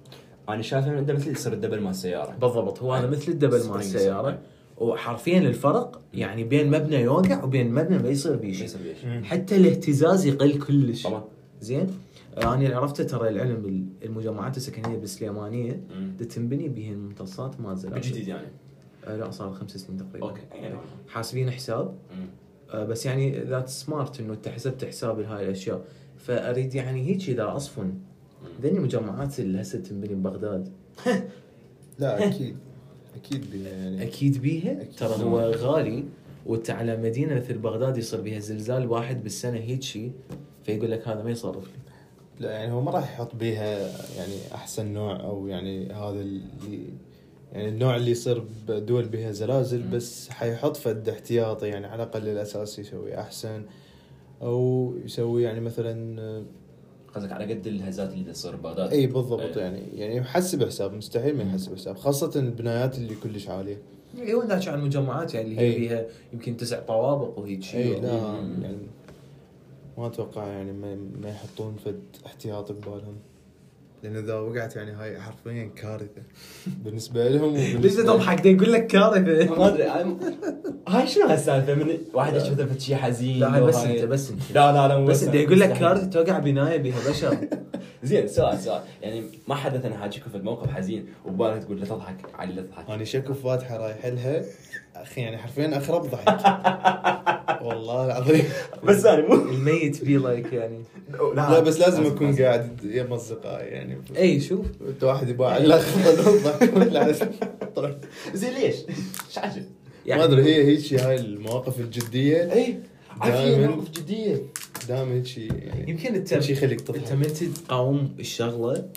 أنا شايف انه عنده مثل يصير الدبل مال السيارة. بالضبط. هو هذا أي. مثل الدبل مال. السيارة. وحرفيا الفرق يعني بين مبنى يوقع وبين مبنى ما يصير بيه ما شيء. حتى الاهتزاز يقل كلش. طبعا. زين؟ أنا اللي عرفته ترى للعلم المجمعات السكنية بالسليمانية. تنبني بها الممتصات مال زلازل بالجديد يعني؟ آه لا صار خمس سنين تقريبا. okay. يعني. حاسبين حساب. مم. آه، بس يعني ذات سمارت إنه انت حسبت حساب لهاي الأشياء. فأريد يعني هيك إذا أصفن. ذني المجمعات اللي هسه تنبني ببغداد. لا أكيد. أكيد بيها يعني أكيد بيها. ترى هو غالي وانت على مدينة مثل بغداد يصير بها زلزال واحد بالسنة هيك شيء فيقول لك هذا ما يصرف. لي لا يعني هو ما راح يحط بيها يعني أحسن نوع أو يعني هذا اللي يعني النوع اللي يصير بدول بها زلازل. بس حيحط فد احتياطي يعني على الأقل الاساس يسوي أحسن أو يسوي يعني مثلا قصدك على قد الهزات اللي تصير ببغداد إي بالضبط إيه. يعني يعني يحسب حساب مستحيل ما يحسب حساب خاصة البنايات اللي كلش عالية إي وأنا احكي عن المجمعات يعني اللي هي أي. بيها يمكن تسع طوابق وهيك إي شيء لا مم. يعني ما أتوقع يعني ما, ما يحطون فد احتياطي ببالهم لأن إذا وقعت يعني هاي حرفيا كارثة. بالنسبة لهم ليش تضحك يقول لك كارثة. ما أدري هاي شنو هالسالفة؟ من واحد يشوف شيء حزين لا هاي بس أنت بس أنت. لا لا لا مو بس. دا يقول لك. كارثة توقع بناية بها بشر. زين سؤال سؤال. يعني ما حدث أنا حاجيكم في موقف حزين وبالك تقول لا تضحك علي لا تضحك. أنا شكو فاتحة رايح لها. أخي يعني حرفيا اخرب ضحك. والله العظيم. بس أنا مو الميت be like يعني لا بس لازم أكون قاعد يم اصدقائي يعني. إي شوف. أنت واحد يباع الأخ زين ليش؟ إيش عجب؟ يعني ما أدري هي هيك هاي المواقف الجدية. إي عارف دائماً. مواقف جدية. دائما هيك يعني يمكن انت يخليك انت تضحك. من تقاوم الشغلة.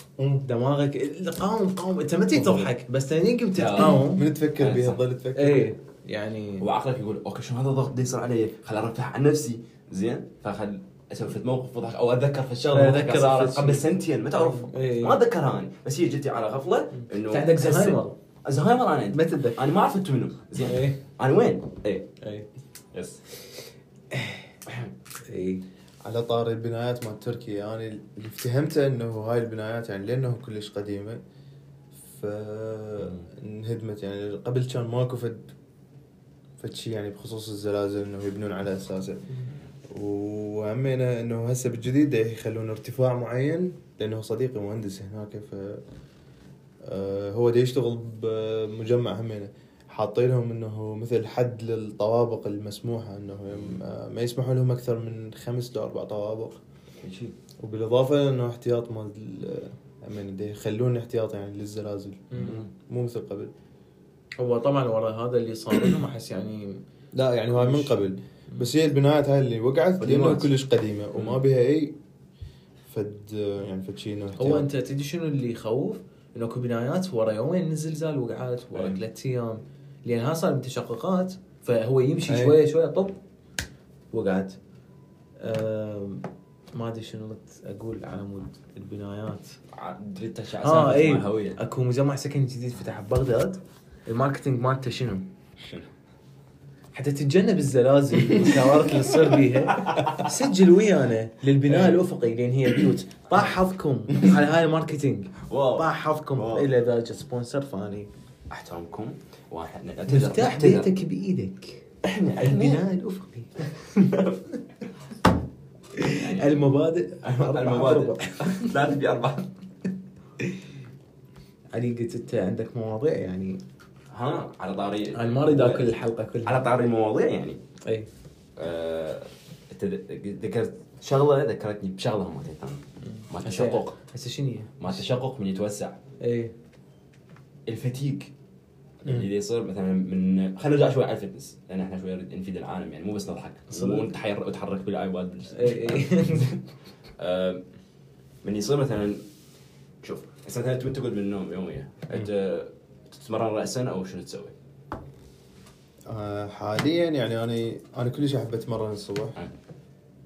دماغك قاوم قاوم انت ما تجي تضحك بس لا. تقاوم من تفكر صح. تظل تفكر إي. يعني وعقلك يقول okay شو هذا الضغط اللي يصير علي؟ خل ارفع عن نفسي. زين؟ فخل أسوي في موقف واضحك أو أتذكر في الشغله أتذكر أتذكر صارت قبل. سنتين ما تعرف؟ إيه. ما اتذكرها أنا بس هي جتي على غفلة إنه عندك زهايمر. زهايمر أنا عندي ما تتذكر. أنا ما اعرف أنتم منو. زين. اي أنا وين؟ اي اي yes. اي على طار البنايات مال تركيا يعني اللي افتهمته إنه هاي البنايات يعني لأنه كلش قديمة فانهدمت يعني. قبل كان ماكو فد فد شي يعني بخصوص الزلازل إنه يبنون على اساسه وهمينا انه هسه بالجديد يخلون ارتفاع معين لأنه صديقي مهندس هناك ف آه، هو دا يشتغل بمجمع همينه حاطين لهم إنه مثل حد للطوابق المسموحة إنه آه، ما يسمحوا لهم أكثر من خمس لو أربع طوابق. وبالإضافة إنه احتياط مال ال- يعني يخلون احتياط يعني للزلازل. مو مثل قبل. هو طبعا ورا هذا اللي صار لهم احس يعني لا يعني هاي من قبل بس هي البنايات هاي اللي وقعت لأنه قديمات. كلش قديمة وما بها أي فد يعني فد شيء هو. أنت تدري شنو اللي يخوف؟ إنه اكو بنايات ورا يومين من الزلزال وقعت ورا أي. ثلاث أيام لأن ها صار تشققات فهو يمشي أي. شوية شوية طب وقعت ما أدري شنو أقول على مود البنايات دريت آه اي أكو مجمع سكن جديد فتح ببغداد ال marketing مالته شنو؟ شنو؟ حتى تتجنب الزلازل والكوارث اللي تصير بيها. سجل ويانا للبناء الأفقي. لأن هي بيوت. طاح حظكم على هاي ال marketing. طاح حظكم. إذا جا sponsor فاني. أحترمكم. واحد نعتذر مفتاح. بيتك بإيدك. إحنا البناء الأفقي. المبادئ. المبادئ. ثلاثة في أربعة علي قلت أنت عندك مواضيع يعني ها على طاري. أنا ما أريد أكل الحلقة كلها. على طاري المواضيع يعني. إي. آه، انت ذكرت شغلة ذكرتني بشغلة ما ثانية ما التشقق هسه شنو هي؟ ما التشقق من يتوسع. إي. الفتيق اللي يصير مثلا من خلينا نرجع شوي على ال fitness لأن إحنا شوي نريد نفيد العالم يعني مو بس نضحك. ونتحرك وتحرك بالايباد بال- إي إي. آه، من يصير مثلا شوف مثلا أنت تقعد بالنوم يوميا أنت تتمرن راسا أو شنو تسوي؟ آه، حاليا يعني أنا أنا كلش أحب أتمرن الصبح. آه.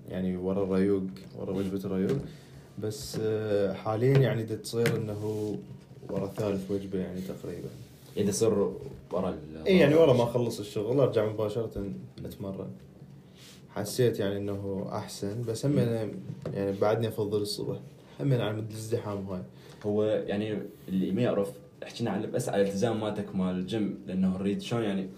يعني ورا الريوق ورا وجبة الريوق. بس آه، حاليا يعني تصير إنه ورا ثالث وجبة يعني تقريبا. يعني تصير ورا ال- إي يعني ورا ما أخلص الشغل أرجع مباشرة أتمرن. حسيت يعني إنه أحسن بس هم أنا يعني بعدني أفضل الصبح. هم على مود الازدحام هاي. هو يعني اللي ما يعرف احكينا عن بس على الالتزام مالتك مال الجيم لأنه نريد شلون يعني.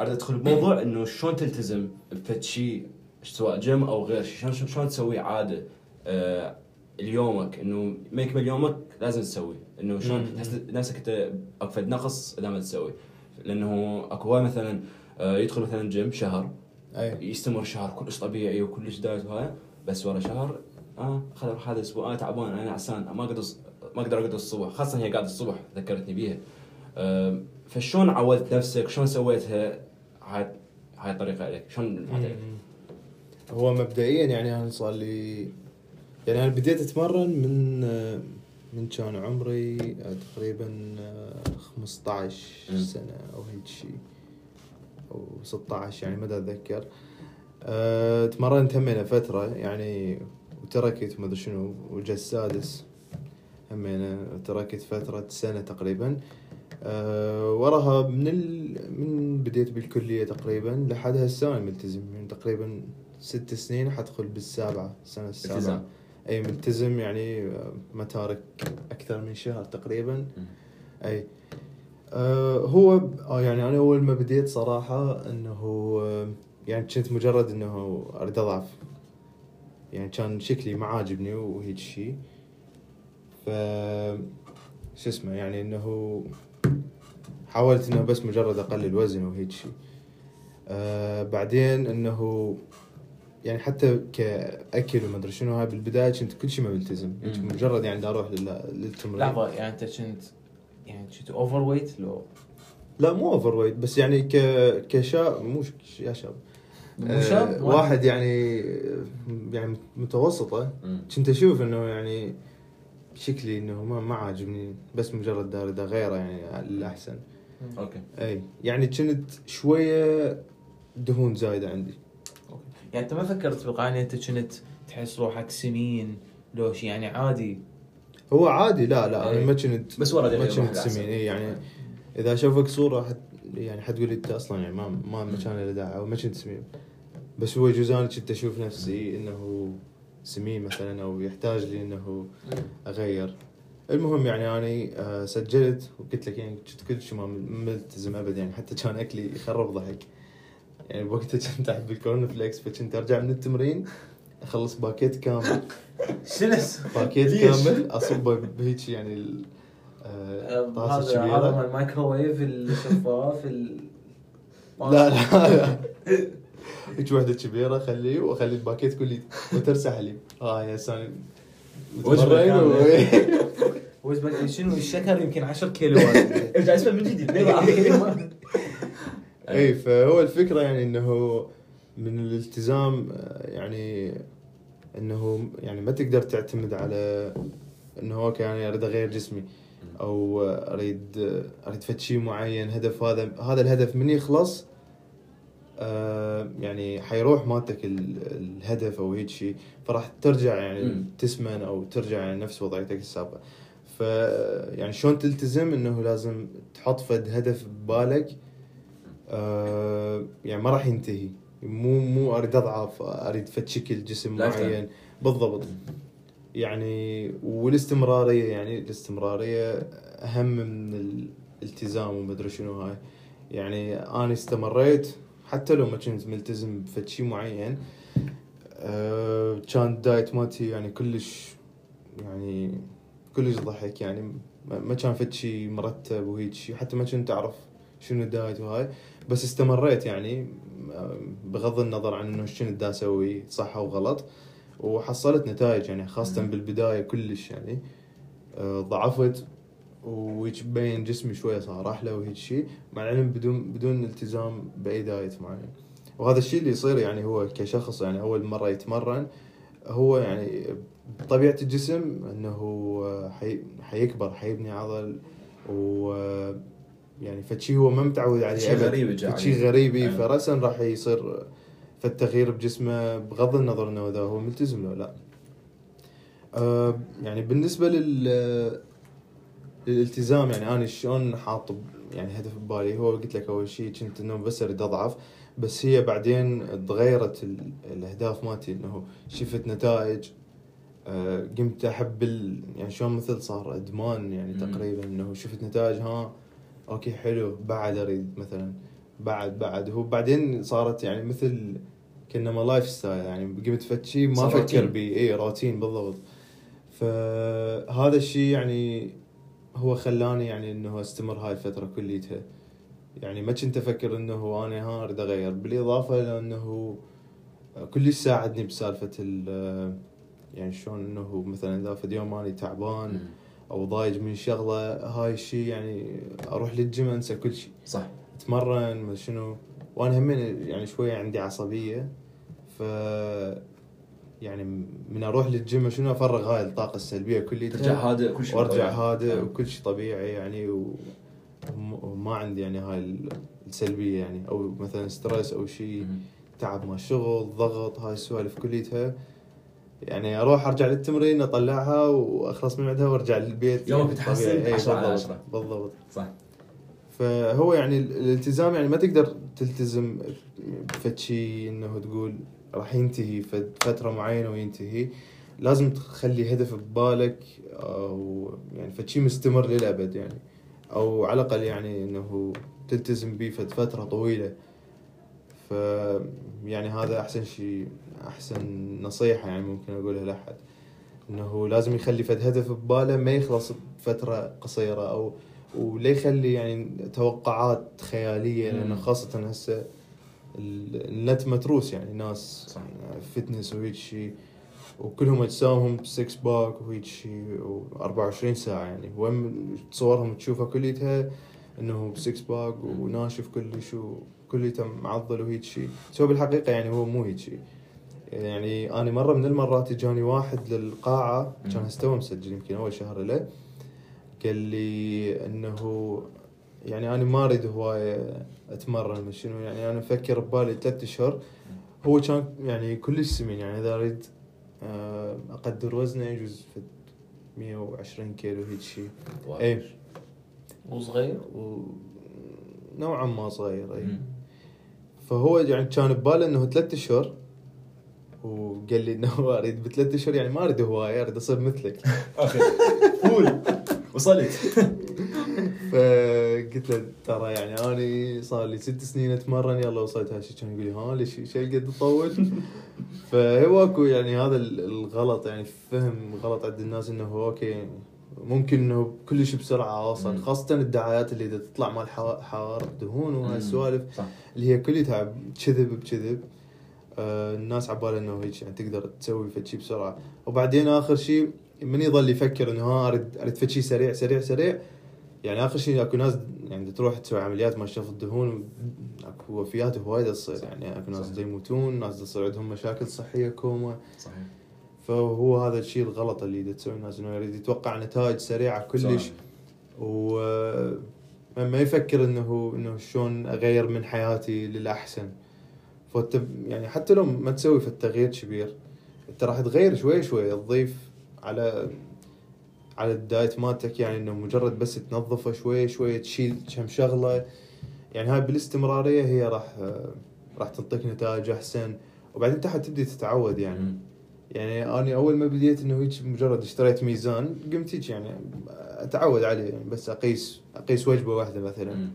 أريد أدخل بموضوع إنه شلون تلتزم بفد شيء سواء جيم أو غير شيء شلون شلون- تسوي عادة آه اليومك إنه ما يكمل يومك لازم تسوي. إنه شلون. تحس نفسك أنت اكو فد نقص اذا ما تسوي. لأنه أكو هواي مثلا آه يدخل مثلا جيم شهر أي. يستمر شهر كلش طبيعي وكلش دايت وهاي بس ورا شهر آه خل أروح هذا الأسبوع أنا تعبان أنا نعسان ما أقدر ما أقدر أقعد الصبح خاصة هي قاعدة الصبح ذكرتني بيها. آه فشلون عودت نفسك؟ شلون سويتها؟ هاي هاي الطريقة عليك شلون؟ هو مبدئيا يعني أنا صار لي يعني أنا بديت أتمرن من من كان عمري تقريبا 15 مم. سنة أو هيك شيء أو 16 يعني ما أتذكر. أه، تمرنت همينه فترة يعني وتركت وما أدري شنو وجا السادس همينه تركت فترة سنة تقريبا. أه وراها من ال... من بديت بالكلية تقريبا لحد هسه أنا ملتزم. يعني تقريبا ست سنين حدخل بالسابعة السنة السابعة. التزام. أي ملتزم يعني آه، ما تارك أكثر من شهر تقريبا. أي آه هو آه يعني أنا أول ما بديت صراحة إنه آه، يعني كنت مجرد إنه أريد أضعف. يعني كان شكلي ما عاجبني وهيك شيء ف شو اسمه يعني إنه حاولت إنه بس مجرد أقلل وزن وهيك شيء آه بعدين إنه يعني حتى كأكل وما أدري شنو هاي بالبداية كنت كلش ما ملتزم يعني مم. مجرد يعني أروح لل- للتمرين. لحظة يعني أنت كنت يعني كنت overweight لو؟ لا مو overweight بس يعني ك كشاب مو ش- يا شاب مو شاب؟ آه واحد يعني يعني متوسطة. كنت أشوف إنه يعني شكلي إنه ما ما عاجبني بس مجرد دار دا غيره يعني الأحسن. أوكي. أي. يعني كنت شوية دهون زايدة عندي. يعني أنت ما فكرت بالقاعده أنت كنت تحس روحك سمين؟ لو شيء يعني عادي. هو عادي لا لا. أنا ما كنت بس ورا ما دقيقة كنت. سمين أي يعني إذا أشوفك صورة حت يعني حتقول لي أنت أصلا يعني ما ما ما كان له داعي أو ما كنت سمين. بس هو يجوز أنا كنت أشوف نفسي إنه سمين مثلا أو يحتاج لي إنه أغير. المهم يعني أنا آه، سجلت وقلت لك يعني كنت كلش ما ملتزم ابد يعني حتى كان أكلي يخرب ضحك. يعني بوقتها كنت أحب ال corn flakes فكنت أرجع من التمرين أخلص باكيت كامل. شنو باكيت؟ كامل اصبه بهيك يعني آه، طاسة هذا كبيرة. الميكروويف الشفاف ال... لا لا لا. هيك وحدة كبيرة خليه واخلي الباكيت كله وترسى حليب آه يا كاملة. وزين شنو الشكر يمكن 10 كيلوات ارجع اسمه من جديد. اي فهو الفكرة يعني إنه من الالتزام آه، يعني إنه يعني ما تقدر تعتمد على إنه okay أنا اريد أغير جسمي أو اريد أريد فد شيء معين هدف هذا هذا الهدف من يخلص يعني حيروح مالتك ال- الهدف أو هيك شيء فراح ترجع يعني. تسمن أو ترجع يعني نفس وضعيتك السابقة. ف يعني شلون تلتزم؟ إنه لازم تحط فد هدف ببالك آه، يعني ما راح ينتهي. مو مو أريد أضعف أريد فد شكل جسم. معين. بالضبط. يعني والاستمرارية يعني الاستمرارية أهم من الالتزام ومدري شنو هاي. يعني أنا استمريت حتى لو ما كنت ملتزم بفد شيء معين آه، كان الدايت مالتي يعني كلش يعني كلش ضحك يعني. ما كان فد شيء مرتب وهيك شيء حتى ما كنت أعرف شنو الدايت وهاي. بس استمريت يعني آه، بغض النظر عن إنه شنو دا أسوي صح أو غلط. وحصلت نتائج يعني خاصة مم. بالبداية كلش يعني آه، ضعفت. وهيك بين جسمي شوية صار أحلى وهيك شيء مع العلم بدون بدون التزام بأي دايت معين وهذا الشيء اللي يصير يعني هو كشخص يعني أول مرة يتمرن هو يعني طبيعة الجسم إنه حي حيكبر حيبني عضل و يعني فشي هو ما متعود عليه شيء. غريب فشي عليه. غريب أيوة. فراسا راح يصير فالتغيير بجسمه بغض النظر إنه إذا هو ملتزم لو لا. آه يعني بالنسبة لل للالتزام يعني أنا شلون حاط يعني هدف ببالي هو قلت لك أول شيء كنت إنه بس أريد أضعف بس هي بعدين تغيرت ال- الأهداف مالتي إنه شفت نتائج آه قمت أحب ال... يعني شلون مثل صار أدمان يعني. تقريبا إنه شفت نتائج ها okay حلو بعد أريد مثلا بعد بعد هو بعدين صارت يعني مثل كانما lifestyle يعني قمت فد شيء ما أفكر. بيه اي روتين بالضبط فهذا الشيء يعني هو خلاني يعني إنه أستمر هاي الفترة كليتها. يعني ما كنت أفكر إنه أنا ها أريد أغير. بالإضافة لأنه كلش ساعدني بسالفة ال يعني شلون إنه مثلا إذا فد يوم اني تعبان أو ضايج من شغلة هاي الشيء يعني أروح للجيم أنسى كل شيء صح. أتمرن ما شنو. وأنا هم يعني شوية عندي عصبية. ف يعني من أروح للجيم شنو أفرغ هاي الطاقة السلبية كليتها ترجع هادئ كل شيء وأرجع. هادئ آه. وكل شيء طبيعي يعني و- وما عندي يعني هاي ال- السلبية يعني أو مثلا stress أو شيء. تعب مع الشغل ضغط هاي السوالف كليتها يعني أروح أرجع للتمرين أطلعها وأخلص من عندها وأرجع للبيت يومك يعني بتحسن. إي، 10 على بالضبط 10. بالضبط صح فهو يعني ال- الالتزام يعني ما تقدر تلتزم بفد شيء إنه تقول راح ينتهي فد فترة معينة وينتهي. لازم تخلي هدف ببالك أو يعني فد شيء مستمر للأبد يعني. أو على الأقل يعني إنه تلتزم به فد فترة طويلة. ف يعني هذا أحسن شيء أحسن نصيحة يعني ممكن أقولها لأحد. إنه لازم يخلي فد هدف بباله ما يخلص بفترة قصيرة أو ولا يخلي يعني توقعات خيالية لأنه مم. خاصة هسه النت متروس يعني ناس صح. fitness وهيك شيء وكلهم أجسامهم 6 pack وهيك شيء و24 ساعة يعني وين صورهم تشوفها كليتها إنه 6 pack وناشف كلش وكليته معضل وهيك شيء بس هو بالحقيقة يعني هو مو هيك شيء يعني أنا مرة من المرات اجاني واحد للقاعة كان. هسه تو مسجل يمكن أول شهر له قال لي إنه يعني أنا ما أريد هواية أتمرن من شنو يعني أنا مفكر ببالي ثلاث اشهر هو كان يعني كلش سمين يعني إذا أريد آه، أقدر وزنه يجوز في 120 كيلو هيك شيء. اي وصغير نوعا ما صغير اي. فهو يعني كان بباله إنه ثلاث اشهر وقال لي إنه أريد بثلاث اشهر يعني ما أريد هواية أريد أصير مثلك. okay. full وصلت. فقلت له ترى يعني أني صار لي ست سنين أتمرن يلا وصلت هالشيء كان يقول لي ها ليش إيش قد تطول؟ فهو اكو يعني هذا ال- الغلط يعني فهم غلط عند الناس إنه okay ممكن إنه كل شيء بسرعة مم. خاصة الدعايات اللي تطلع مال حوا- حوارق دهون وهالسوالف اللي هي كلها كذب بكذب آه الناس عبالها إنه هيك يعني تقدر تسوي فد شيء بسرعة وبعدين آخر شيء من يظل يفكر إنه ها اريد أريد فد شيء سريع سريع سريع يعني آخر شيء أكو ناس يعني تروح تسوي عمليات مال شفط الدهون أكو وفيات هواية تصير. صح. يعني أكو ناس يموتون ناس تصير عندهم مشاكل صحية كوما. صحيح. فهو هذا الشيء الغلط اللي تسوي الناس إنه يريد يتوقع نتائج سريعة كلش. صح. و ما يفكر إنه إنه شلون أغير من حياتي للأحسن. ب- يعني حتى لو ما تسوي في التغيير كبير. أنت راح تغير شوي شوي تضيف على على ال diet مالتك يعني إنه مجرد بس تنظفه شوي شوي تشيل كم شغلة. يعني هاي بالاستمرارية هي راح راح تعطيك نتائج أحسن. وبعدين انت حتبدي تتعود يعني. يعني أنا أول ما بديت إنه هيك مجرد اشتريت ميزان قمت هيك يعني أتعود عليه يعني بس أقيس أقيس وجبة واحدة مثلا.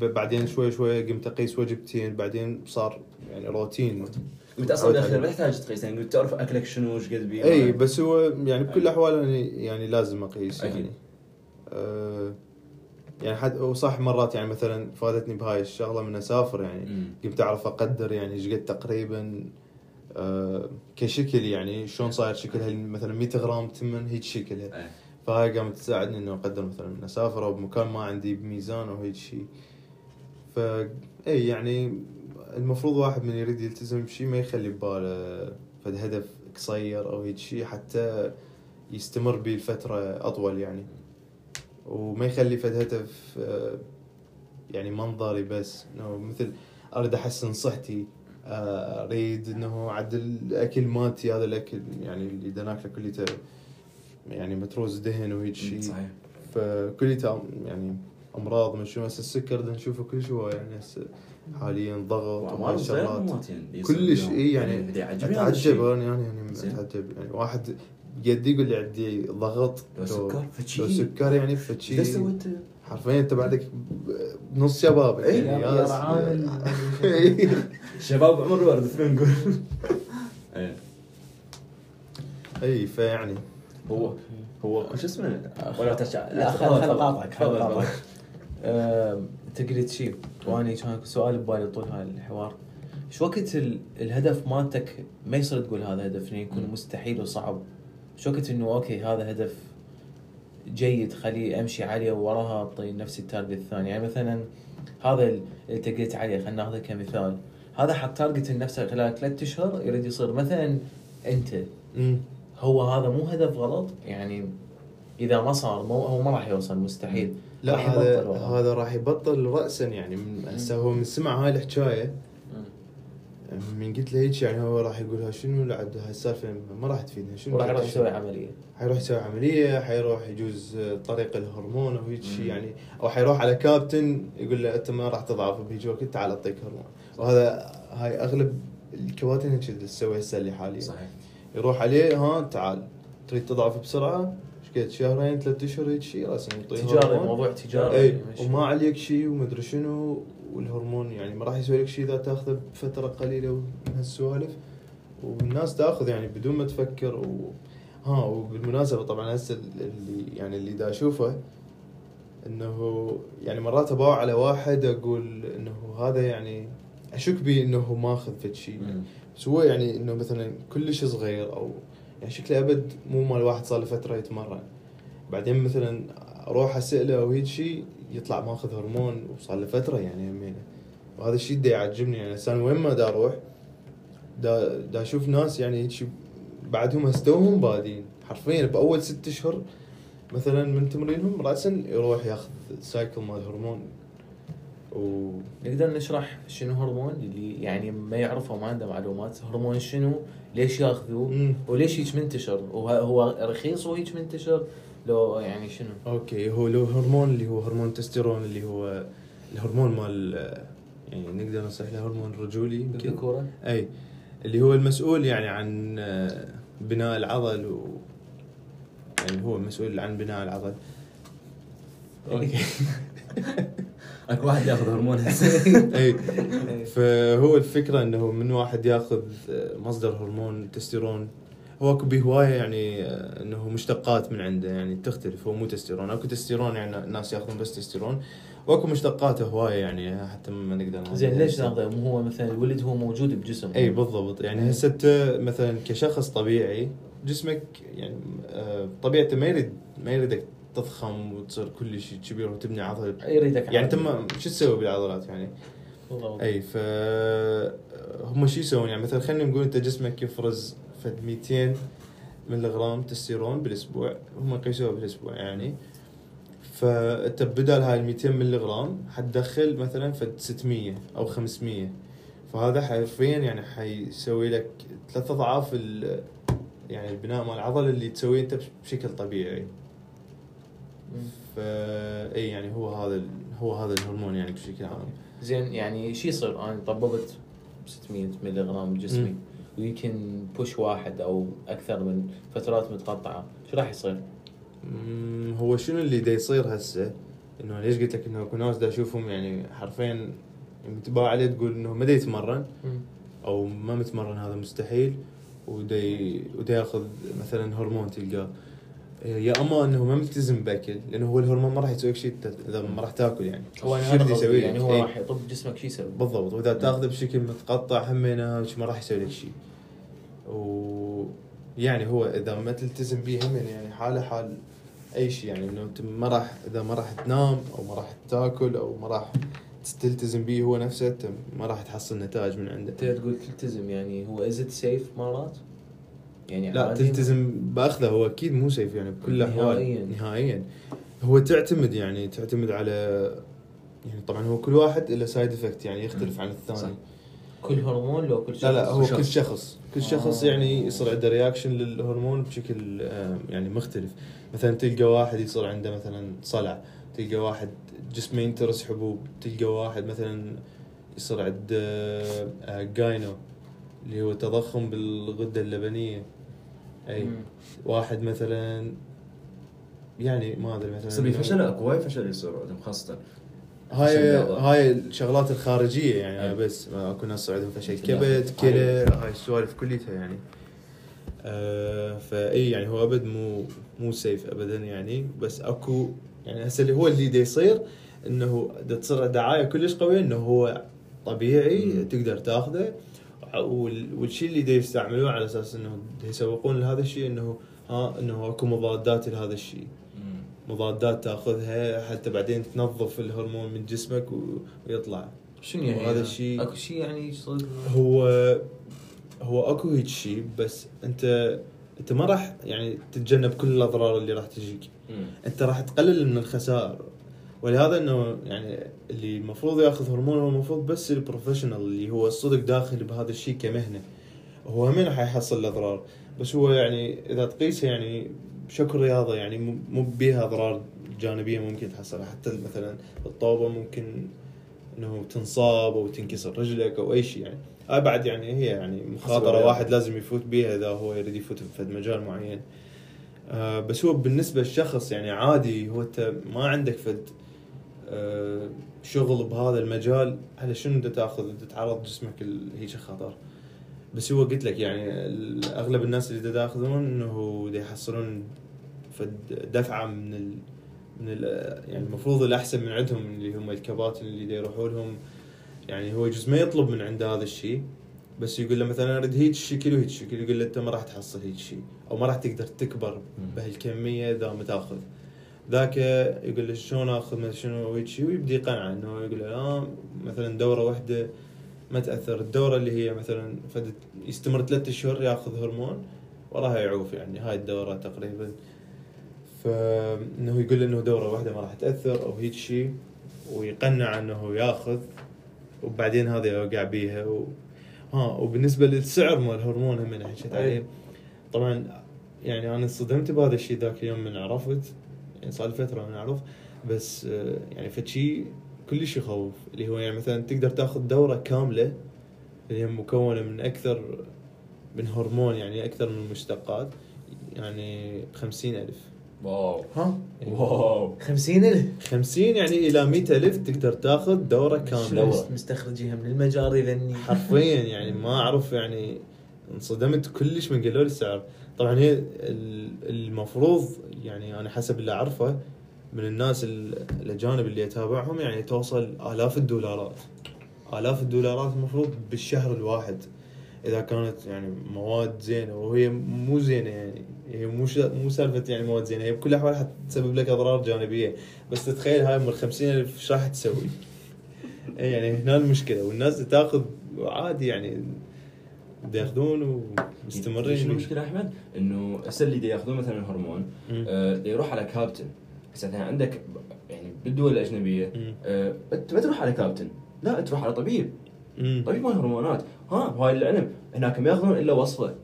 بعدين شوي شوي قمت أقيس وجبتين بعدين صار يعني روتين. انت أصلا بالأخير ما تحتاج تقيس يعني تعرف أكلك شنو وش قد بيه إي بس هو يعني بكل الأحوال يعني, يعني لازم أقيس أكيد. يعني آه يعني حد وصح مرات يعني مثلا فادتني بهاي الشغلة من أسافر يعني. قمت أعرف أقدر يعني إيش قد تقريبا آه كشكل يعني شلون صاير شكلها مثلا 100 غرام تمن هيك شكلها. فهاي قامت تساعدني إنه أقدر مثلا من أسافر أو بمكان ما عندي بميزان أو هيك شيء ف إي يعني المفروض واحد من يريد يلتزم بشيء ما يخلي بباله فد هدف قصير أو هيك شيء حتى يستمر به لفترة أطول يعني. وما يخلي فد هدف آه، يعني منظري بس. إنه مثل أريد أحسن صحتي آه، أريد إنه اعدل الأكل مالتي هذا الأكل يعني اللي ناكله كليته يعني متروس دهن وهيك شيء صحيح. فكليته يعني أمراض من شو هسه السكر نشوفه كل شوي يعني هسه حاليا ضغط يعني يصير كلش. اي يعني أتعجب. أنا يعني يعني زين. أتعجب يعني واحد قد يقول لي عندي ضغط لو سكر فشي لو سكر يعني فشي إيش سويت؟ حرفيا أنت بعدك بنص شبابك إيه، يعني يا ياس- رعان. شباب عمر ورد اثنين نقول إيه. إي فيعني هو هو شو اسمه ولا تشع لا خل خل اقاطعك انت قلت شيء وأنا كان سؤال ببالي طول هاي الحوار. شو وقت ال- الهدف مالتك ما يصير تقول هذا هدف يكون. مستحيل وصعب. شو وقت إنه okay هذا هدف جيد خليه أمشي عليه ووراها أعطي نفسي ال target الثاني؟ يعني مثلا هذا اللي انت قلت عليه خلينا ناخذه كمثال. هذا حط target لنفسه خلال ثلاثة أشهر يريد يصير مثلا أنت. أمم. هو هذا مو هدف غلط؟ يعني إذا ما صار مو هو ما راح يوصل مستحيل. لا راح هذا. هذا راح يبطل راسا يعني. من هسه هو من سمع هاي الحكاية من قلت له هيك يعني هو راح يقول شنو؟ عاد هاي السالفة ما راح تفيدنا. شنو وراح يروح؟ يسوي عملية. حيروح يسوي عملية حيروح يجوز طريق الهرمون أو هيك شيء. يعني. أو حيروح على كابتن يقول له أنت ما راح تضعف بهيج وقت تعال أعطيك هرمون. وهذا هاي أغلب الكباتن هيك تسوي هسه اللي حاليا. صحيح. يروح عليه ها تعال تريد تضعف بسرعة؟ قد شهرين ثلاث أشهر هيك شيء راسا يعطيه تجاري هرمون. موضوع تجاري إي يمشي. وما عليك شيء ومدري شنو والهرمون يعني ما راح يسوي لك شيء إذا تاخذه بفترة قليلة من هالسوالف والناس تاخذ يعني بدون ما تفكر و ها وبالمناسبة طبعا هسه اللي يعني اللي دا أشوفه إنه يعني مرات أباوع على واحد أقول إنه هذا يعني أشك به إنه ماخذ فد شيء. بس هو يعني إنه مثلا كلش صغير أو يعني شكله أبد مو مال واحد صار له فترة يتمرن. بعدين مثلا أروح اساله أو هيك شيء يطلع ماخذ هرمون وصار له فترة يعني يمينه. وهذا الشيء دا يعجبني. يعني أنا وين ما دا أروح دا دا أشوف ناس يعني هيك بعدهم هستوهم بادين. حرفيا بأول ست أشهر مثلا من تمرينهم راسا يروح ياخذ cycle مال هرمون. و نقدر نشرح شنو هرمون اللي يعني ما يعرفه وما عنده معلومات. هرمون شنو؟ ليش ياخذوه. وليش هيك منتشر؟ وه- هو رخيص وهيك منتشر؟ لو يعني شنو؟ okay هو له هرمون اللي هو هرمون تستوستيرون اللي هو الهرمون مال يعني نقدر نصيح له هرمون رجولي الذكوره أي. اللي هو المسؤول يعني عن آه، بناء العضل و يعني هو مسؤول عن بناء العضل. okay. اكو واحد ياخذ هرمون هسه اي فهو الفكرة إنه من واحد ياخذ آه، مصدر هرمون تستوستيرون هو اكو به هوايه يعني آه، إنه مشتقات من عنده يعني تختلف هو مو تستوستيرون. اكو تستوستيرون يعني الناس ياخذون بس تستوستيرون. واكو مشتقاته هواية يعني حتى ما نقدر ناخذ. زين ليش ناخذه؟ مو هو مثلا الولد هو موجود بجسم اي بالضبط. يعني إيه. هسه أنت مثلا كشخص طبيعي جسمك يعني آه، طبيعته ما يريد ما يريدك تضخم وتصير كل شيء كبير وتبني عضل يريدك يعني. ما شو تسوي بالعضلات يعني؟ بالضبط. أي ف هم شو يسوون يعني مثلا خلينا نقول أنت جسمك يفرز فد 200 ملغرام تستيرون بالأسبوع هم يقيسوها بالأسبوع يعني فأنت بدال هاي ال 200 ملغرام حتدخل مثلا فد 600 أو 500 فهذا حرفيا يعني حيسوي لك ثلاث أضعاف ال- يعني البناء مال العضلة اللي تسويه أنت بشكل طبيعي فا إي يعني هو هذا ال- هو هذا الهرمون يعني بشكل عام. زين يعني شو يصير؟ أنا طببت 600 ملي غرام بجسمي مم. ويمكن بوش واحد أو أكثر من فترات متقطعة. شو راح يصير؟ هو شنو اللي دا يصير هسه؟ إنه ليش قلت لك إنه اكو ناس دا أشوفهم يعني حرفيا متباع عليه تقول إنه ما دا يتمرن؟ أو ما متمرن هذا مستحيل. ودا ياخذ مثلا هرمون تلقاه. يا أما إنه ما ملتزم بأكل لأنه هو الهرمون ما راح يسوي لك شيء إذا ما راح تاكل يعني هو شو قصدي، يسوي يعني؟ هو إيه. راح يطب جسمك شو يسوي؟ بالضبط وإذا تاخذه بشكل متقطع همينة ما راح يسوي لك شيء و يعني هو إذا ما تلتزم به هم يعني حاله حال أي شيء يعني إنه أنت ما راح إذا ما راح تنام أو ما راح تاكل أو ما راح تلتزم به هو نفسه أنت ما راح تحصل نتائج من عنده أنت تقول تلتزم يعني هو is safe مرات؟ يعني لا؟ تلتزم بأخذه. هو أكيد مو safe يعني بكل الاحوال نهائياً. نهائيا. هو تعتمد يعني تعتمد على يعني طبعا هو كل واحد له side effect يعني يختلف عن الثاني. صح. كل هرمون لو كل شخص لا لا هو شخص. كل شخص. كل شخص آه. يعني يصير عنده reaction للهرمون بشكل آه، يعني مختلف. مثلا تلقى واحد يصير عنده مثلا صلع. تلقى واحد جسمه ينترس حبوب. تلقى واحد مثلا يصير عنده آه، جاينو اللي هو تضخم بالغدة اللبنية. أي. واحد مثلا يعني ما أدري مثلا يصير فشل أكو وايد فشل يصير عندهم خاصة هاي. هاي الشغلات الخارجية يعني أي. بس أكو ناس عندهم فشل فشل كبد. كلى هاي السوالف كليتها يعني آه فاي يعني هو أبد مو مو سيف ابدا يعني بس أكو يعني هسه اللي هو اللي دا يصير إنه تصير دعاية كلش قوية إنه هو طبيعي مم. تقدر تاخذه والشيء اللي دا يستعملوه على أساس إنه يسوقون لهذا الشيء إنه ها إنه أكو مضادات لهذا الشيء مضادات تأخذها حتى بعدين تنظف الهرمون من جسمك ويطلع. شنو يعني وهذا الشيء- أكو شيء يعني هو هو أكو هيك شيء بس انت أنت ما راح يعني تتجنب كل الأضرار اللي راح تجيك. أنت راح تقلل من الخسائر. ولهذا إنه يعني اللي المفروض ياخذ هرمون هو المفروض بس البروفيشنال اللي هو الصدق داخل بهذا الشيء كمهنة. هو هم راح يحصل الاضرار بس هو يعني إذا تقيسه يعني بشكل رياضة يعني مو- بيها أضرار جانبية ممكن تحصلها حتى مثلا الطوبة ممكن إنه تنصاب أو تنكسر رجلك أو أي شيء يعني. هاي بعد يعني هي يعني مخاطرة. واحد لازم يفوت بيها إذا هو يريد يفوت بفد مجال معين. آه بس هو بالنسبة للشخص يعني عادي هو أنت ما عندك فد. آه شغل بهذا المجال على شنو انت تاخذ؟ انت تعرض جسمك لهيك خطر. بس هو قلت لك يعني أغلب الناس اللي دا ياخذون إنه يحصلون دفعة من ال من ال يعني المفروض الأحسن من عندهم اللي هم الكباتن اللي يروحوا لهم. يعني هو يجوز ما يطلب من عنده هذا الشيء بس يقول له مثلا أريد هيك الشكل وهيك الشكل يقول له أنت ما راح تحصل هيك شيء أو ما راح تقدر تكبر بهالكمية إذا ما تاخذ. ذاك يقول له شلون أخذ مثلا شنو هيك شيء ويبدي يقنعه إنه يقول له لا مثلا دورة واحدة ما تأثر الدورة اللي هي مثلا فد يستمر ثلاثة اشهر يأخذ هرمون وراها يعوف يعني هاي الدورة تقريبا. فإنه يقول إنه دورة واحدة ما راح تأثر أو هيك شيء ويقنع إنه يأخذ وبعدين هذا يوقع بيها و... ها وبالنسبة للسعر مال الهرمون هم حكيت عليه طبعا يعني أنا انصدمت بهذا الشيء ذاك اليوم من عرفت يعني صار لي فترة من اعرف بس آه، يعني فشي كلش يخوف. اللي هو يعني مثلا تقدر تاخذ دورة كاملة اللي هي مكونة من أكثر من هرمون يعني أكثر من مشتقات يعني خمسين ألف. واو. ها؟ واو. 50000 خمسين يعني إلى مئة ألف تقدر تاخذ دورة كاملة. شنو مستخرجيها من المجاري ذني حرفيا يعني ما أعرف يعني انصدمت كلش من قالوا لي السعر. طبعا هي ال- المفروض يعني أنا حسب اللي أعرفه من الناس ال- الأجانب اللي أتابعهم يعني توصل آلاف الدولارات. آلاف الدولارات المفروض بالشهر الواحد. إذا كانت يعني مواد زينة وهي مو زينة يعني هي مو مو سالفة يعني مواد زينة هي بكل الاحوال حتسبب لك أضرار جانبية. بس تتخيل هاي ال 50000 إيش راح تسوي؟ إيه يعني هنا المشكلة والناس تاخذ عادي يعني دا ياخذون ومستمرين. شنو المشكلة أحمد؟ إنه هسه اللي دا ياخذون مثلا هرمون. آه، دا يروح على كابتن. هسه مثلا عندك يعني بالدول الأجنبية. آه، ما تروح على كابتن. لا تروح على طبيب. مم. طبيب مال هرمونات. ها بهاي العلم هناك ما يأخذون إلا وصفة.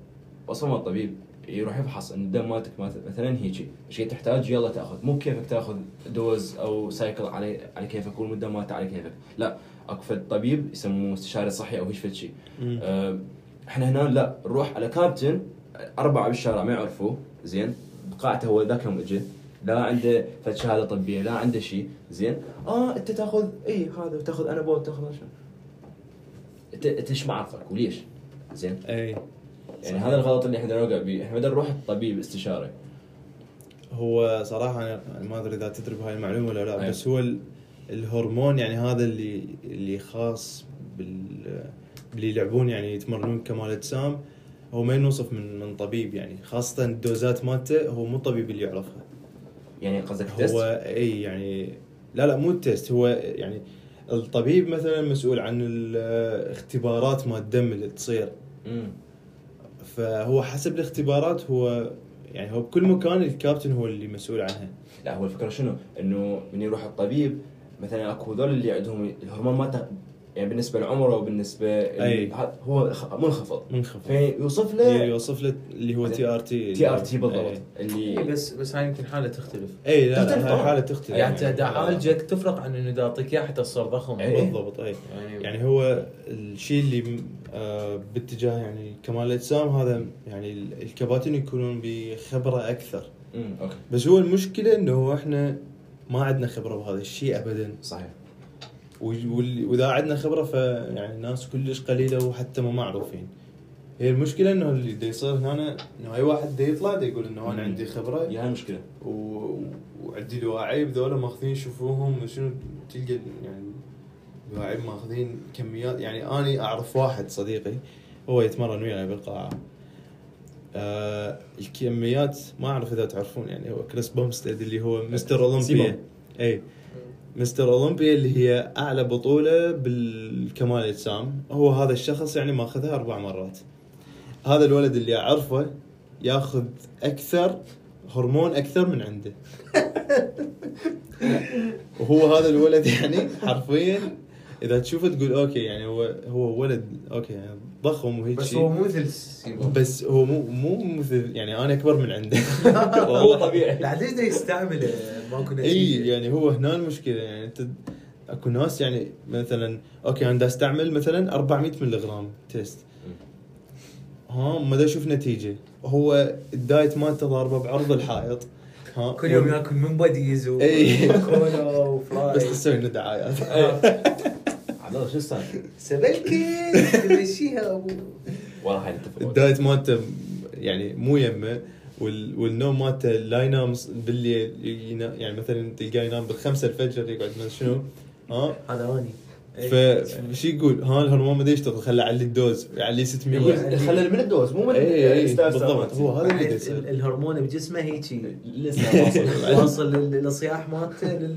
وصفة مال الطبيب. يروح يفحص إن الدم مالتك مالت- مثلا هيجي. قد تحتاج؟ يلا تأخذ. مو كيفك تأخذ dose أو cycle على على كيفك والمدة مالته على كيفك. لا أكو طبيب يسموه استشاري صحي أو فد شيء إحنا هنا لا نروح على كابتن أربعة بالشارع ما يعرفوه. زين بقاعته هو ذاك يوم اجى لا عنده فد شهاده طبية لا عنده شيء زين آه أنت تأخذ إي هذا تاخذ انابول تأخذ شنو أنت أنت إيش ما عرفك وليش؟ زين. إي. يعني هذا الغلط اللي إحنا نوقع به إحنا بدنا نروح الطبيب استشاري هو صراحة أنا أنا ما أدري إذا تدري بهاي المعلومة ولا لا أيوة. بس هو ال- الهرمون يعني هذا اللي اللي خاص بال اللي يلعبون يعني يتمرنون كمال اجسام هو ما ينوصف من من طبيب يعني خاصة الدوزات مالته هو مو الطبيب اللي يعرفها يعني قصدك test هو إي يعني لا لا مو ال test هو يعني الطبيب مثلا مسؤول عن الاختبارات مال الدم اللي تصير مم. فهو حسب الاختبارات هو يعني هو بكل مكان الكابتن هو اللي مسؤول عنها لا هو الفكرة شنو؟ إنه من يروح الطبيب مثلا أكو هذول اللي عندهم الهرمون مالته يعني بالنسبة لعمره وبالنسبة أي. هو منخفض. منخفض. فيوصف له يوصف له اللي هو تي ار تي تي ار تي بالضبط. اللي بس بس هاي يمكن حالة تختلف. أي لا تختلف. هاي حالة تختلف. يعني أنت دا أعالجك تفرق عن إنه دا أعطيك اياه حتى تصير ضخم. إيه. بالضبط أي. يعني, يعني هو الشيء اللي آه، باتجاه يعني كمال الاجسام هذا يعني ال- الكباتن يكونون بخبرة أكثر. امم okay. بس هو المشكلة إنه إحنا ما عندنا خبرة بهذا الشيء ابدا. صحيح. وإذا عندنا خبرة فيعني الناس كلش قليلة وحتى ما معروفين. هي المشكلة إنه اللي دا يصير هنا إنه أي واحد دا يطلع دا يقول إنه أنا. عندي خبرة. هي هاي المشكلة و... وعندي دواعيب ذولا ماخذين يشوفوهم شنو تلقى يعني دواعيب ماخذين كميات. يعني أني أعرف واحد صديقي هو يتمرن وياي بالقاعة. آه الكميات ما أعرف إذا تعرفون يعني هو كريس بومستيد اللي هو مستر. اولمبيا اي Mr. Olympia اللي هي أعلى بطولة بالكمال الاجسام هو هذا الشخص يعني ماخذها أربع مرات. هذا الولد اللي أعرفه ياخذ أكثر هرمون أكثر من عنده. وهو هذا الولد يعني حرفيا إذا تشوفه تقول okay يعني هو هو ولد okay يعني ضخم وهيك بس. هو مو مثل بس هو مو مو مثل يعني أنا أكبر من عنده. هو طبيعي. لا ليش دا يستعمله ماكو إي يعني هو هنا المشكلة يعني انت أكو ناس يعني مثلا okay أنا أستعمل مثلا 400 ملغ test. ها ما أشوف نتيجة. هو ال diet مالته ضاربة بعرض الحائط. ها كل يوم ياكل من بديز. وكولا و fries بس تسوي لنا دعايات. الله شو السالفه؟ سبلكي تمشيها ابو والله هاي نتفق ال diet مالته يعني مو يمه وال... والنوم مالته لا ينام بالليل ينا... يعني مثلا تلقاه ينام بالخمسة الفجر يقعد شنو؟ ها؟ هذا اني ف فشي يقول؟ ها الهرمون ما يشتغل خله علي ال dose يعلي 600 يقول خلى من ال dose مو من اي اي ال style بالضبط. هو هذا اللي يصير الهرمون بجسمه هيجي. لسه واصل. واصل لل- للصياح مالته.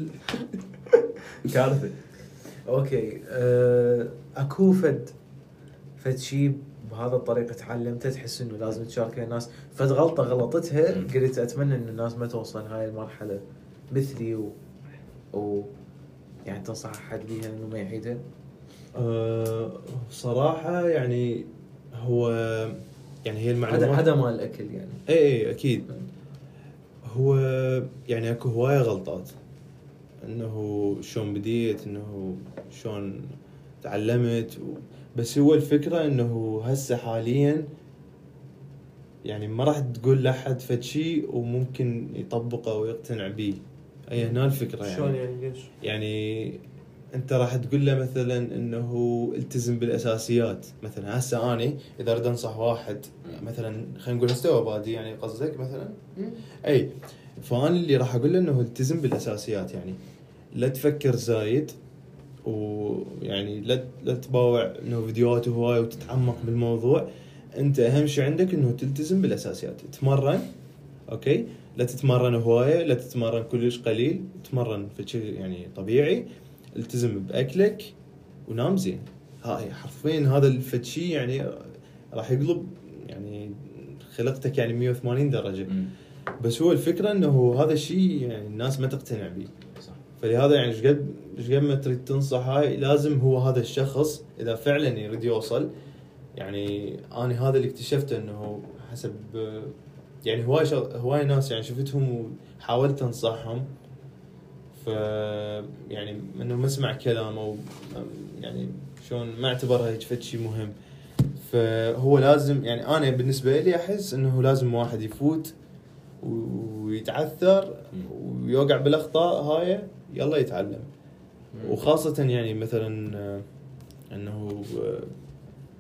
كارثة. okay. أه أكو فد فد شيء بهذا الطريقة تعلمته تحس إنه لازم تشاركه الناس. فد غلطة غلطتها. قلت أتمنى إن الناس ما توصل هاي المرحلة مثلي و, و... يعني تنصح أحد بيها إنه ما يعيدها أه صراحة يعني هو يعني هي المعلومات هذا مال الأكل يعني. اي اي أكيد. هو يعني أكو هواية غلطات. إنه شلون بديت إنه شلون تعلمت. و... بس هو الفكرة إنه هسه حاليا يعني ما راح تقول لأحد فد شيء وممكن يطبقه ويقتنع به. أي هنا الفكرة يعني. شلون يعني ليش؟ يعني أنت راح تقول له مثلا إنه التزم بالأساسيات. مثلا هسه أني إذا أريد أنصح واحد مثلا خلينا نقول استوى بادي يعني قصدك مثلا؟ أي فانا اللي راح أقول له إنه التزم بالأساسيات يعني. لا تفكر زايد ويعني لا لا تباوع إنه فيديوهات هوايه وتتعمق بالموضوع. أنت أهم شيء عندك إنه تلتزم بالأساسيات. تتمرن okay؟ لا تتمرن هواية لا تتمرن كلش قليل تتمرن في شيء يعني طبيعي. التزم بأكلك ونام زين. هاي حرفيا هذا الفتشي يعني راح يقلب يعني خلقتك يعني 180 درجة. مم. بس هو الفكرة إنه هذا الشيء يعني الناس ما تقتنع به صح. فلهذا يعني إيش قد إيش قد ما تريد تنصح هاي لازم هو هذا الشخص إذا فعلا يريد يوصل يعني أنا هذا اللي اكتشفته إنه حسب يعني هواي شغ... هواي ناس يعني شفتهم وحاولت أنصحهم ف يعني إنه ما اسمع كلام أو يعني شلون ما اعتبرها هيك فد شيء مهم. فهو لازم يعني أنا بالنسبة لي أحس إنه لازم واحد يفوت ويتعثر ويوقع بالأخطاء هاي يلا يتعلم. وخاصة يعني مثلا آه، إنه آه،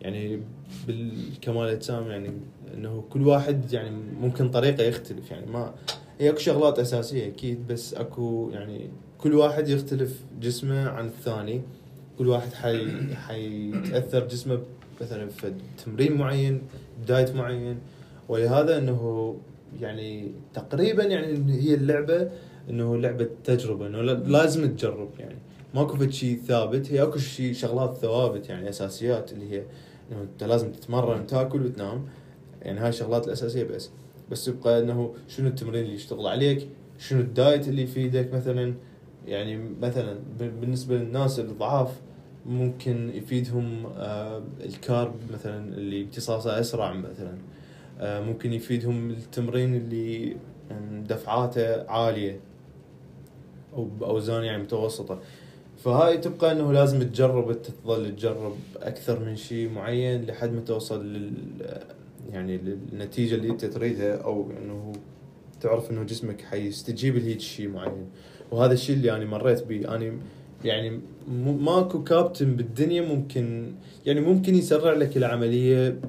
يعني بالكمال الاجسام يعني إنه كل واحد يعني ممكن طريقة يختلف. يعني ما هي أكو شغلات أساسية أكيد بس أكو يعني كل واحد يختلف جسمه عن الثاني. كل واحد حي حيتأثر جسمه مثلا في تمرين معين بدايه معين. ولهذا إنه يعني تقريبا يعني هي اللعبة إنه لعبة تجربة إنه لا- لازم تجرب يعني. ماكو شيء ثابت هي أكو شيء شغلات ثوابت يعني أساسيات اللي هي إنه أنت لازم تتمرن وتاكل وتنام يعني هاي الشغلات الأساسية بس. بس يبقى إنه شنو التمرين اللي يشتغل عليك شنو الدايت اللي يفيدك مثلا؟ يعني مثلا بالنسبة للناس الضعاف ممكن يفيدهم آه، الكارب مثلا اللي امتصاصه أسرع مثلا. آه، ممكن يفيدهم التمرين اللي آم، دفعاته عالية. أو باوزان يعني متوسطة. فهاي تبقى إنه لازم تجرب تظل تجرب أكثر من شيء معين لحد ما توصل لل يعني للنتيجة اللي أنت تريدها أو إنه تعرف إنه جسمك حيستجيب لهيج شيء معين. وهذا الشيء اللي أنا مريت به أنا يعني ماكو كابتن بالدنيا ممكن يعني ممكن يسرع لك العملية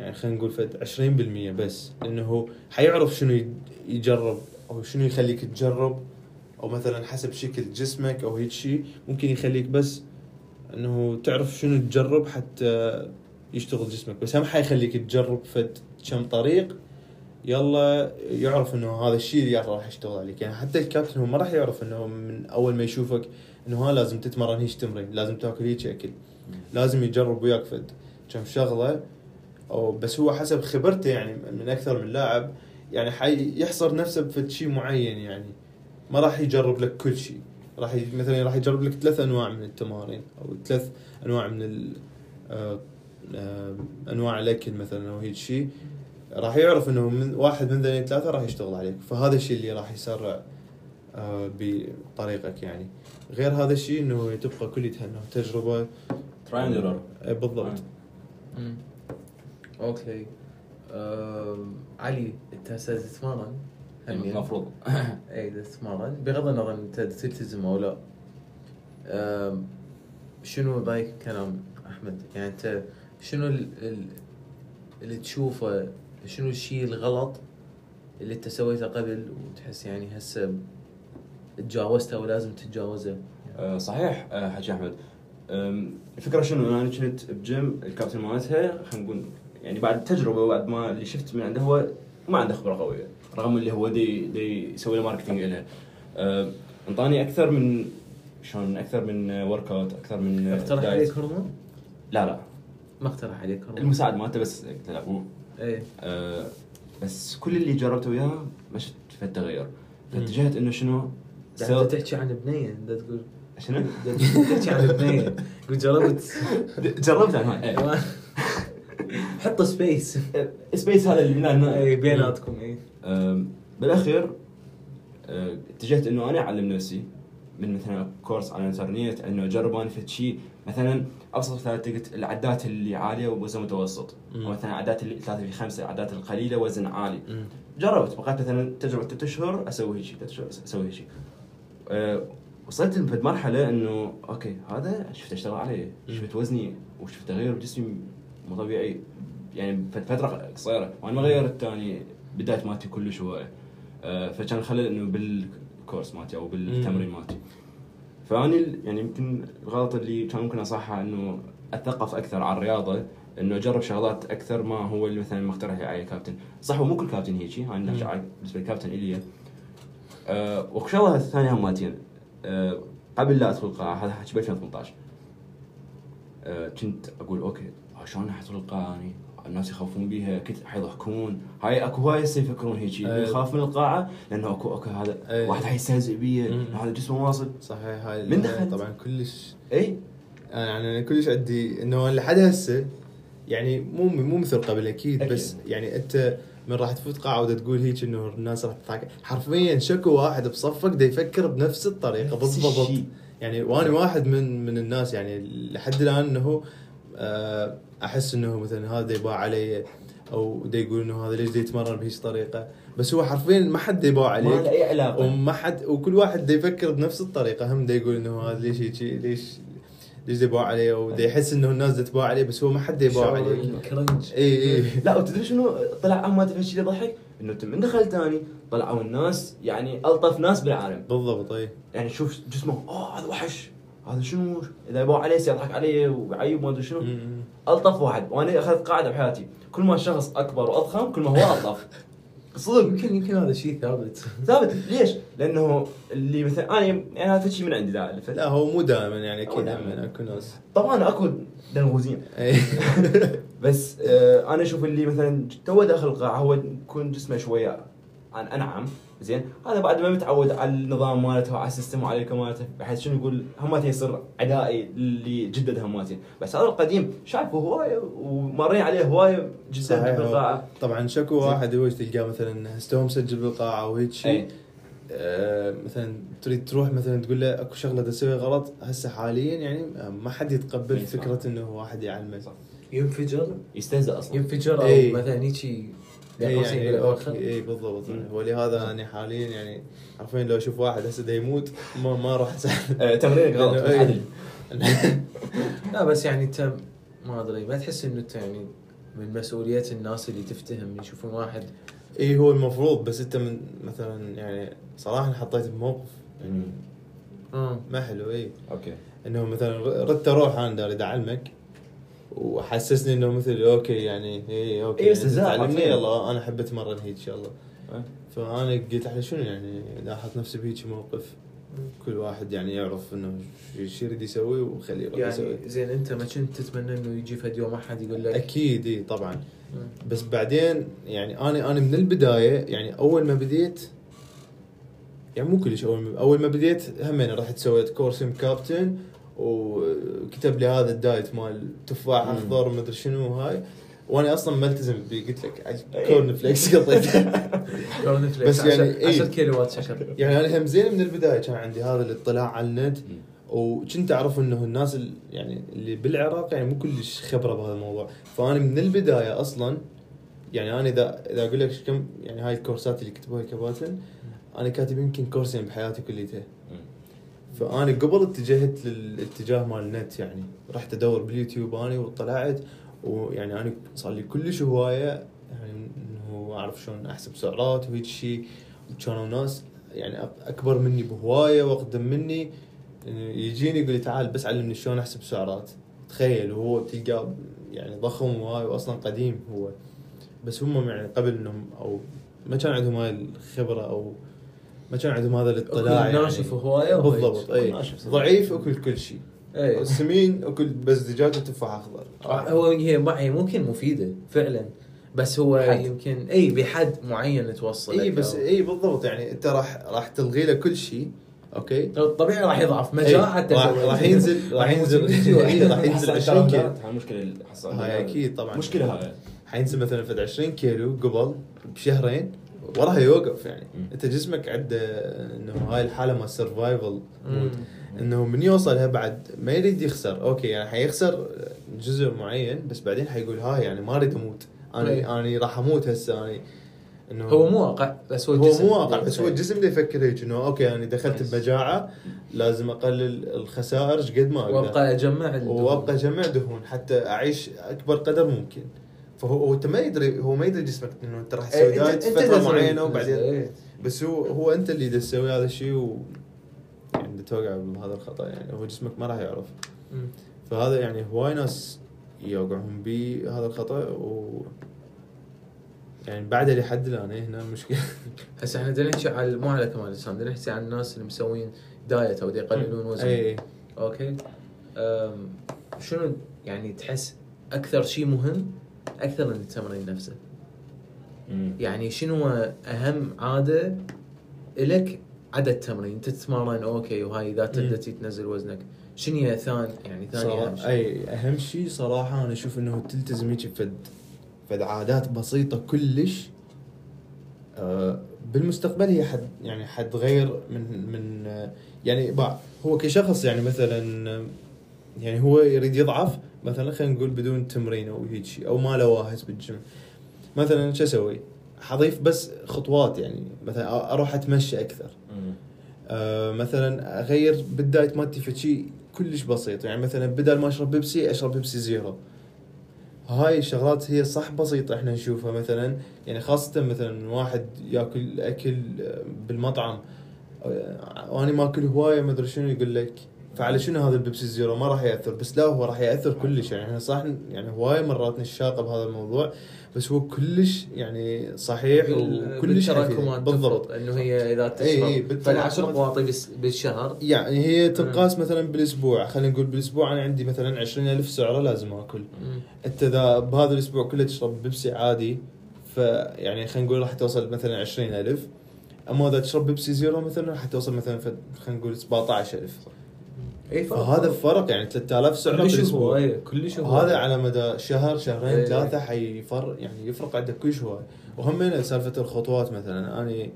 يعني خلينا نقول فد 20% بس. لأنه حيعرف شنو يجرب أو شنو يخليك تجرب. أو مثلا حسب شكل جسمك أو هيك شيء ممكن يخليك بس إنه تعرف شنو تجرب حتى يشتغل جسمك. بس هم حيخليك تجرب فد كم طريق يلا يعرف إنه هذا الشيء اللي راح يشتغل عليك. يعني حتى الكابتن هو ما راح يعرف إنه من أول ما يشوفك إنه ها لازم تتمرن هيك تمرين لازم تاكل هيك أكل. لازم يجرب وياك فد كم شغلة. أو بس هو حسب خبرته يعني من أكثر من لاعب يعني حيحصر نفسه بفد شيء معين يعني. ما راح يجرب لك كل شيء. راح ي... مثلا راح يجرب لك ثلاث أنواع من التمارين أو ثلاث أنواع من ال... آه... آه... أنواع الأكل مثلا أو هيك شيء. راح يعرف إنه من واحد من ذنين ثلاثة راح يشتغل عليك. فهذا الشيء اللي راح يسرع آه... بطريقك يعني. غير هذا الشيء إنه تبقى كلها انه تجربة. trial error آه، بالضبط. okay. علي أنت هسه تتمرن. المفروض اي تتمرن بغض النظر أنت تلتزم أو لا شنو رايك كلام أحمد؟ يعني أنت شنو ال- ال- اللي تشوفه؟ شنو الشيء الغلط اللي أنت سويته قبل وتحس يعني هسه تجاوزته ولازم تتجاوزه؟ آه، صحيح آه، حكي أحمد. الفكرة شنو؟ أنا كنت بجيم الكابتن مالتها خلينا نقول يعني بعد تجربة وبعد ما اللي شفت من عنده هو ما عنده خبرة قوية. رغم اللي هو دي دي يسوي له marketing لها أه، انطاني أكثر من شلون؟ أكثر من workout أكثر من اقترح. عليك هرمون؟ لا لا. ما اقترح عليك هرمون. المساعد مالته بس قلت له لا إيه. أه، بس كل اللي جربته وياه ما شفت في التغير فاتجهت إنه شنو؟ انت تحكي عن بنيه انت تقول شنو؟ تحكي عن بنيه قلت جربت. جربت هاي إيه. حط space space هذا اللي بيناتكم اي أم، بالأخير أه، اتجهت إنه أنا أعلم نفسي من مثلا course على الإنترنت إنه اجرب أنا في شيء مثلا ابسط مثال قلت العدات اللي عالية ووزن متوسط. أو مثلا عدات اللي ثلاثة في خمسة العدات القليلة وزن عالي مم. جربت بقيت مثلا تجربة ثلاث اشهر أسوي شيء ثلاث اشهر أسوي شيء أه، وصلت لفد مرحلة إنه okay هذا شفت أشتغل عليه. شفت وزني وشفت تغير بجسمي مو طبيعي يعني فترة قصيره وأنا ما غيرت تاني بداية مالتي كلش هوايه آه، فكان الخلل إنه بال course مالتي أو بالتمرين مالتي. فأني يعني يمكن الغلط اللي كان ممكن أصححه إنه اتثقف أكثر على الرياضة إنه أجرب شغلات أكثر ما هو اللي مثلا مقترح عليه الكابتن صح هو مو كل كابتن هيجي هاي بالنسبة للكابتن إلي. أه وشغله ثانية هماتين أه قبل لا ادخل القاعه هذا حكي ب 2018 أه كنت أقول okay شلون ادخل القاعه اني الناس يخافون بيها أكيد حيضحكون هاي أكو هواي هسه يفكرون أي. يخاف من القاعة لأنه اكو okay هذا أي. واحد حيستهزئ بي مم. إنه هذا جسمه واصل صحيح هاي من دخلت؟ طبعا كلش اي يعني أنا كلش عندي إنه لحد هسه يعني مو مو مثل قبل أكيد, أكيد. بس يعني أنت من راح تفوت قاعة ودا تقول هيك إنه الناس راح تضحك حرفيا شكو واحد بصفك دا يفكر بنفس الطريقة بالضبط. يعني وأنا واحد من من الناس يعني لحد الآن إنه آه، أحس إنه مثلا هذا يباع علي أو دا يقول إنه هذا ليش دا يتمرن بهيج طريقة. بس هو حرفيا ما حد دا يباع ما له عليك أي علاقة. وما حد وكل واحد دا يفكر بنفس الطريقة. هم دا يقول إنه هذا ليش هيك ليش ليش يباع عليه. أو دا يحس إنه الناس دا تباع عليه بس هو ما حد يباع عليه. ال cringe. إي إي لا وتدري شنو؟ طلع ما تفهم شيء يضحك؟ إنه انت من دخلت ثاني طلعوا الناس يعني ألطف ناس بالعالم. بالضبط إي. يعني شوف جسمه اوه هذا وحش. هذا شنو؟ إذا يبغى عليه يضحك علي ويعيب ما أدري شنو. ألطف واحد. وأنا أخذت قاعدة بحياتي. كل ما الشخص أكبر وأضخم كل ما هو ألطف. صدق. يمكن يمكن هذا شيء ثابت. ثابت. ليش؟ لأنه اللي مثلا أنا يعني هذا شيء من عندي ذا لا هو مو دائما يعني أكيد دائماً. اكو ناس طبعا أكو دنغوزين اي بس آه أنا أشوف اللي مثلا تو داخل القاعة هو يكون جسمه شوية عن أنعم. زين هذا بعد ما متعود على النظام مالته وعلى ال system وعلى الكمالته بحيث شنو يقول هماتي يصير عدائي اللي جدد هماتي بس هذا القديم شايفه هواية ومرين عليه هواية جدا صحيح بالقاعة طبعا شكو واحد هو تلقاه مثلا هسه مسجل بالقاعة وهيك شيء أي. آه مثلا تريد تروح مثلا تقول له أكو شغلة دا تسوي غلط هسه حاليا يعني ما حد يتقبل يسمع. فكرة إنه واحد يعلمه. ينفجر يستهزئ أصلا ينفجر أو إي. مثلا هيجي قوسين يعني يقول okay. اي بالضبط. مم. ولهذا أنا حاليا يعني حرفيا لو أشوف واحد هسه يموت ما ما راح اساعده تمرينك غلط لأنه- إي. عدل. لا بس يعني أنت ما أدري ما تحس إنه أنت يعني من مسؤوليات الناس اللي تفتهم يشوفون واحد. اي إيه، هو المفروض بس أنت من مثلا يعني صراحة حطيت بموقف يعني ما حلو اي okay. إنه مثلا ردت أروح أنا اريد اعلمك وحسسني إنه مثل okay يعني اي okay تعلمني حرفياً. يلا أنا أحب أتمرن هيك شاء الله. فأنا قلت على شنو يعني؟ أحط نفسي بهيك موقف كل واحد يعني يعرف إنه شو يريد يسوي وخليه يروح يسوي. يعني زين أنت ما كنت تتمنى إنه يجي فد يوم أحد يقول لك؟ أكيد إي طبعا. مم. بس بعدين يعني أنا أنا من البداية يعني أول ما بديت يعني مو كلش أول ما أول ما بديت همين رحت سويت course كابتن وكتب لي هذا الدايت مال تفاح. أخضر ومدري شنو وهاي وأنا أصلا ملتزم بيه. قلت لك أي. corn flakes قطيته. corn flakes. بس يعني 10 إيه. 10 كيلوات شكر يعني أنا هم زين من البداية. كان عندي هذا الاطلاع على النت. وكنت أعرف إنه الناس ال- يعني اللي بالعراق يعني مو كلش خبرة بهذا الموضوع. فأنا من البداية أصلا يعني أنا اذا إذا أقول لك كم يعني هاي الكورسات اللي كتبوها الكباتن أنا كاتب يمكن كورسين بحياتي كليتها فأنا قبل اتجهت للاتجاه مال النت يعني رحت أدور باليوتيوب أنا وطلعت ويعني أنا صار لي كلش هواية يعني إنه أعرف شلون أحسب سعرات وهيك شيء وكانوا ناس يعني أكبر مني بهواية وأقدم مني. يجيني يقول لي تعال بس علمني شلون أحسب سعرات. تخيل وهو تلقاه يعني ضخم وهاي واصلا قديم هو. بس هم يعني قبل إنهم أو ما كان عندهم هاي الخبرة أو ما كان عندهم هذا الاطلاع أكل ناشف هواية وهيك. بالضبط أي. ضعيف اكل كل شيء. أي. السمين اكل بس دجاج وتفاح أخضر. هو هي هي ممكن مفيدة فعلا. بس هو بحد. يمكن أي بحد معين توصل أي بس أو- أي بالضبط. يعني أنت راح راح تلغي له كل شيء okay؟ طبيعي راح يضعف. مجاعة حتى راح ينزل راح ينزل راح ينزل 20 كيلو. هاي المشكلة هاي أكيد طبعا. مشكلة هاي. حينزل مثلا فد 20 كيلو قبل بشهرين. وراها يوقف يعني مم. انت جسمك عنده انه هاي الحالة مال survival. انه من يوصلها بعد ما يريد يخسر okay يعني حيخسر جزء معين بس بعدين حيقول هاي يعني ما أريد أموت. أنا أنا راح أموت هسه أنا إنه هو مو واقع بس هو هو مو واقع بس هو الجسم اللي يفكر هيك إنه okay أنا دخلت. بمجاعة لازم أقلل الخسائر قد ما أقدر وأبقى أجمع الدهون. وأبقى أجمع دهون حتى أعيش أكبر قدر ممكن فهو هو انت ما يدري هو ما يدري جسمك إنه أنت راح تسوي إيه، دايت فترة معينة وبعدين إيه. بس هو هو أنت اللي تسوي هذا الشيء و يعني توقع بهذا الخطأ يعني هو جسمك ما راح يعرف. فهذا يعني هواي ناس يوقعون بهذا الخطأ و يعني بعد اللي حد الان إيه، هنا المشكلة هسه إحنا بدنا نحكي على مو على كمال الاجسام بدنا نحكي عن الناس اللي مسوين دايت أو يقللون وزن. اي okay؟ أم شنو يعني تحس أكثر شيء مهم أكثر من التمرين نفسه مم. يعني شنو أهم عادة لك عدا تمرين أنت تتمرن okay وهاي إذا تبدأ تنزل وزنك. شنو هي ثاني يعني ثاني أهم صراحة شيء أي أهم شيء صراحة أنا أشوف إنه تلتزم هيك فد فد عادات بسيطة كلش. آه بالمستقبل هي حد يعني حتغير من من آه يعني هو كشخص يعني مثلا آه، يعني هو يريد يضعف مثلا خلينا نقول بدون تمرين أو هيك شيء أو ما له واهس بالجيم. مثلا شو أسوي؟ حضيف بس خطوات يعني مثلا أروح أتمشى أكثر. آه، مثلا أغير بالدايت مالتي في شيء كلش بسيط. يعني مثلا بدل ما أشرب بيبسي أشرب بيبسي zero. هاي الشغلات هي صح بسيطة إحنا نشوفها مثلا. يعني خاصة مثلا واحد ياكل أكل آه، بالمطعم. آه، وأنا ما أكل هواية ما أدري شنو يقول لك فعلى شنو هذا البيبسي zero ما راح يأثر. بس لا هو راح يأثر كلش. يعني إحنا صح يعني هواية مرات نشاقة بهذا الموضوع. بس هو كلش يعني صحيح وكلش بالضبط. إنه هي إذا إي إي، تشرب بالتراكمات. فالعشر قواطي بالشهر. يعني هي تنقاس مثلا بالأسبوع. خلينا نقول بالأسبوع أنا عندي مثلا 20000 سعرة لازم آكل. مم. أنت إذا بهذا الأسبوع كله تشرب بيبسي عادي فيعني خلينا نقول راح توصل مثلا 20000 أما إذا تشرب بيبسي zero مثلا راح توصل مثلا خلينا نقول 17000 اي فرق. فهذا الفرق يعني 3000 سعره كلش بالأسبوع. هواية كلش هذا على مدى شهر شهرين إيه. ثلاثة حيفرق يعني يفرق عندك كل شوي وهم سالفة الخطوات مثلا. أنا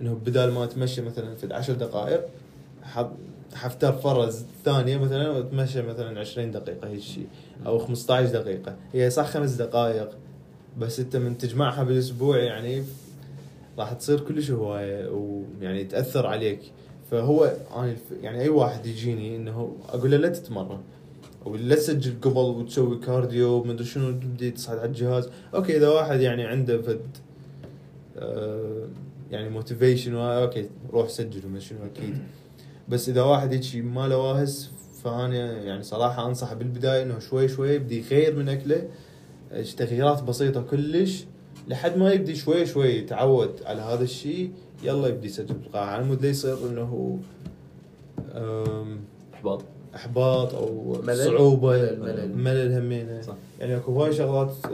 إنه بدال ما أتمشى مثلا في 10 دقائق حفتر فرز ثانية مثلا وأتمشى مثلا 20 دقيقة هيك شيء أو 15 دقيقة. هي صح خمس دقائق بس أنت من تجمعها بالأسبوع يعني راح تصير كلش هواية ويعني تأثر عليك. فهو الف- يعني أي واحد يجيني إنه أقول له لا تتمرن. ولا تسجل قبل وتسوي cardio ومدري شنو تبدي تصعد على الجهاز. okay إذا واحد يعني عنده فد آه يعني motivation okay روح سجل وما شنو أكيد. بس إذا واحد هيك ما له واهس فأنا يعني صراحة أنصح بالبداية إنه شوي شوي يبدي يغير من أكله. تغييرات بسيطة كلش لحد ما يبدي شوي شوي يتعود على هذا الشيء. يلا يبدي يسجل بالقاعه على مود لا يصير إنه إحباط. إحباط أو ملل. صعوبة. ملل- ملل. ملل همينة. صح. يعني أكو هواي شغلات آه،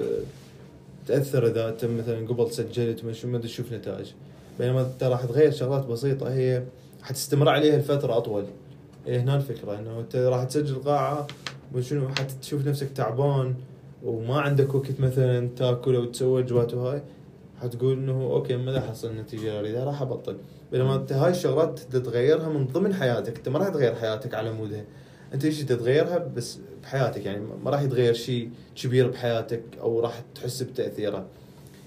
تأثر إذا أنت مثلا قبل سجلت ما شو ما تشوف نتائج. بينما انت راح تغير شغلات بسيطة هي حتستمر عليها لفترة أطول. هي هنا الفكرة. إنه أنت راح تسجل قاعة وشنو حتشوف نفسك تعبان وما عندك وقت مثلا تاكل أو تسوي وجبات وهاي. حتقول إنه okay ما راح احصل النتيجة اللي اريدها راح أبطل. بينما انت هاي الشغلات تقدر تغيرها من ضمن حياتك. أنت ما راح تغير حياتك على مودها. أنت إيش تتغيرها؟ بس بحياتك. يعني ما راح يتغير شيء كبير بحياتك أو راح تحس بتأثيره.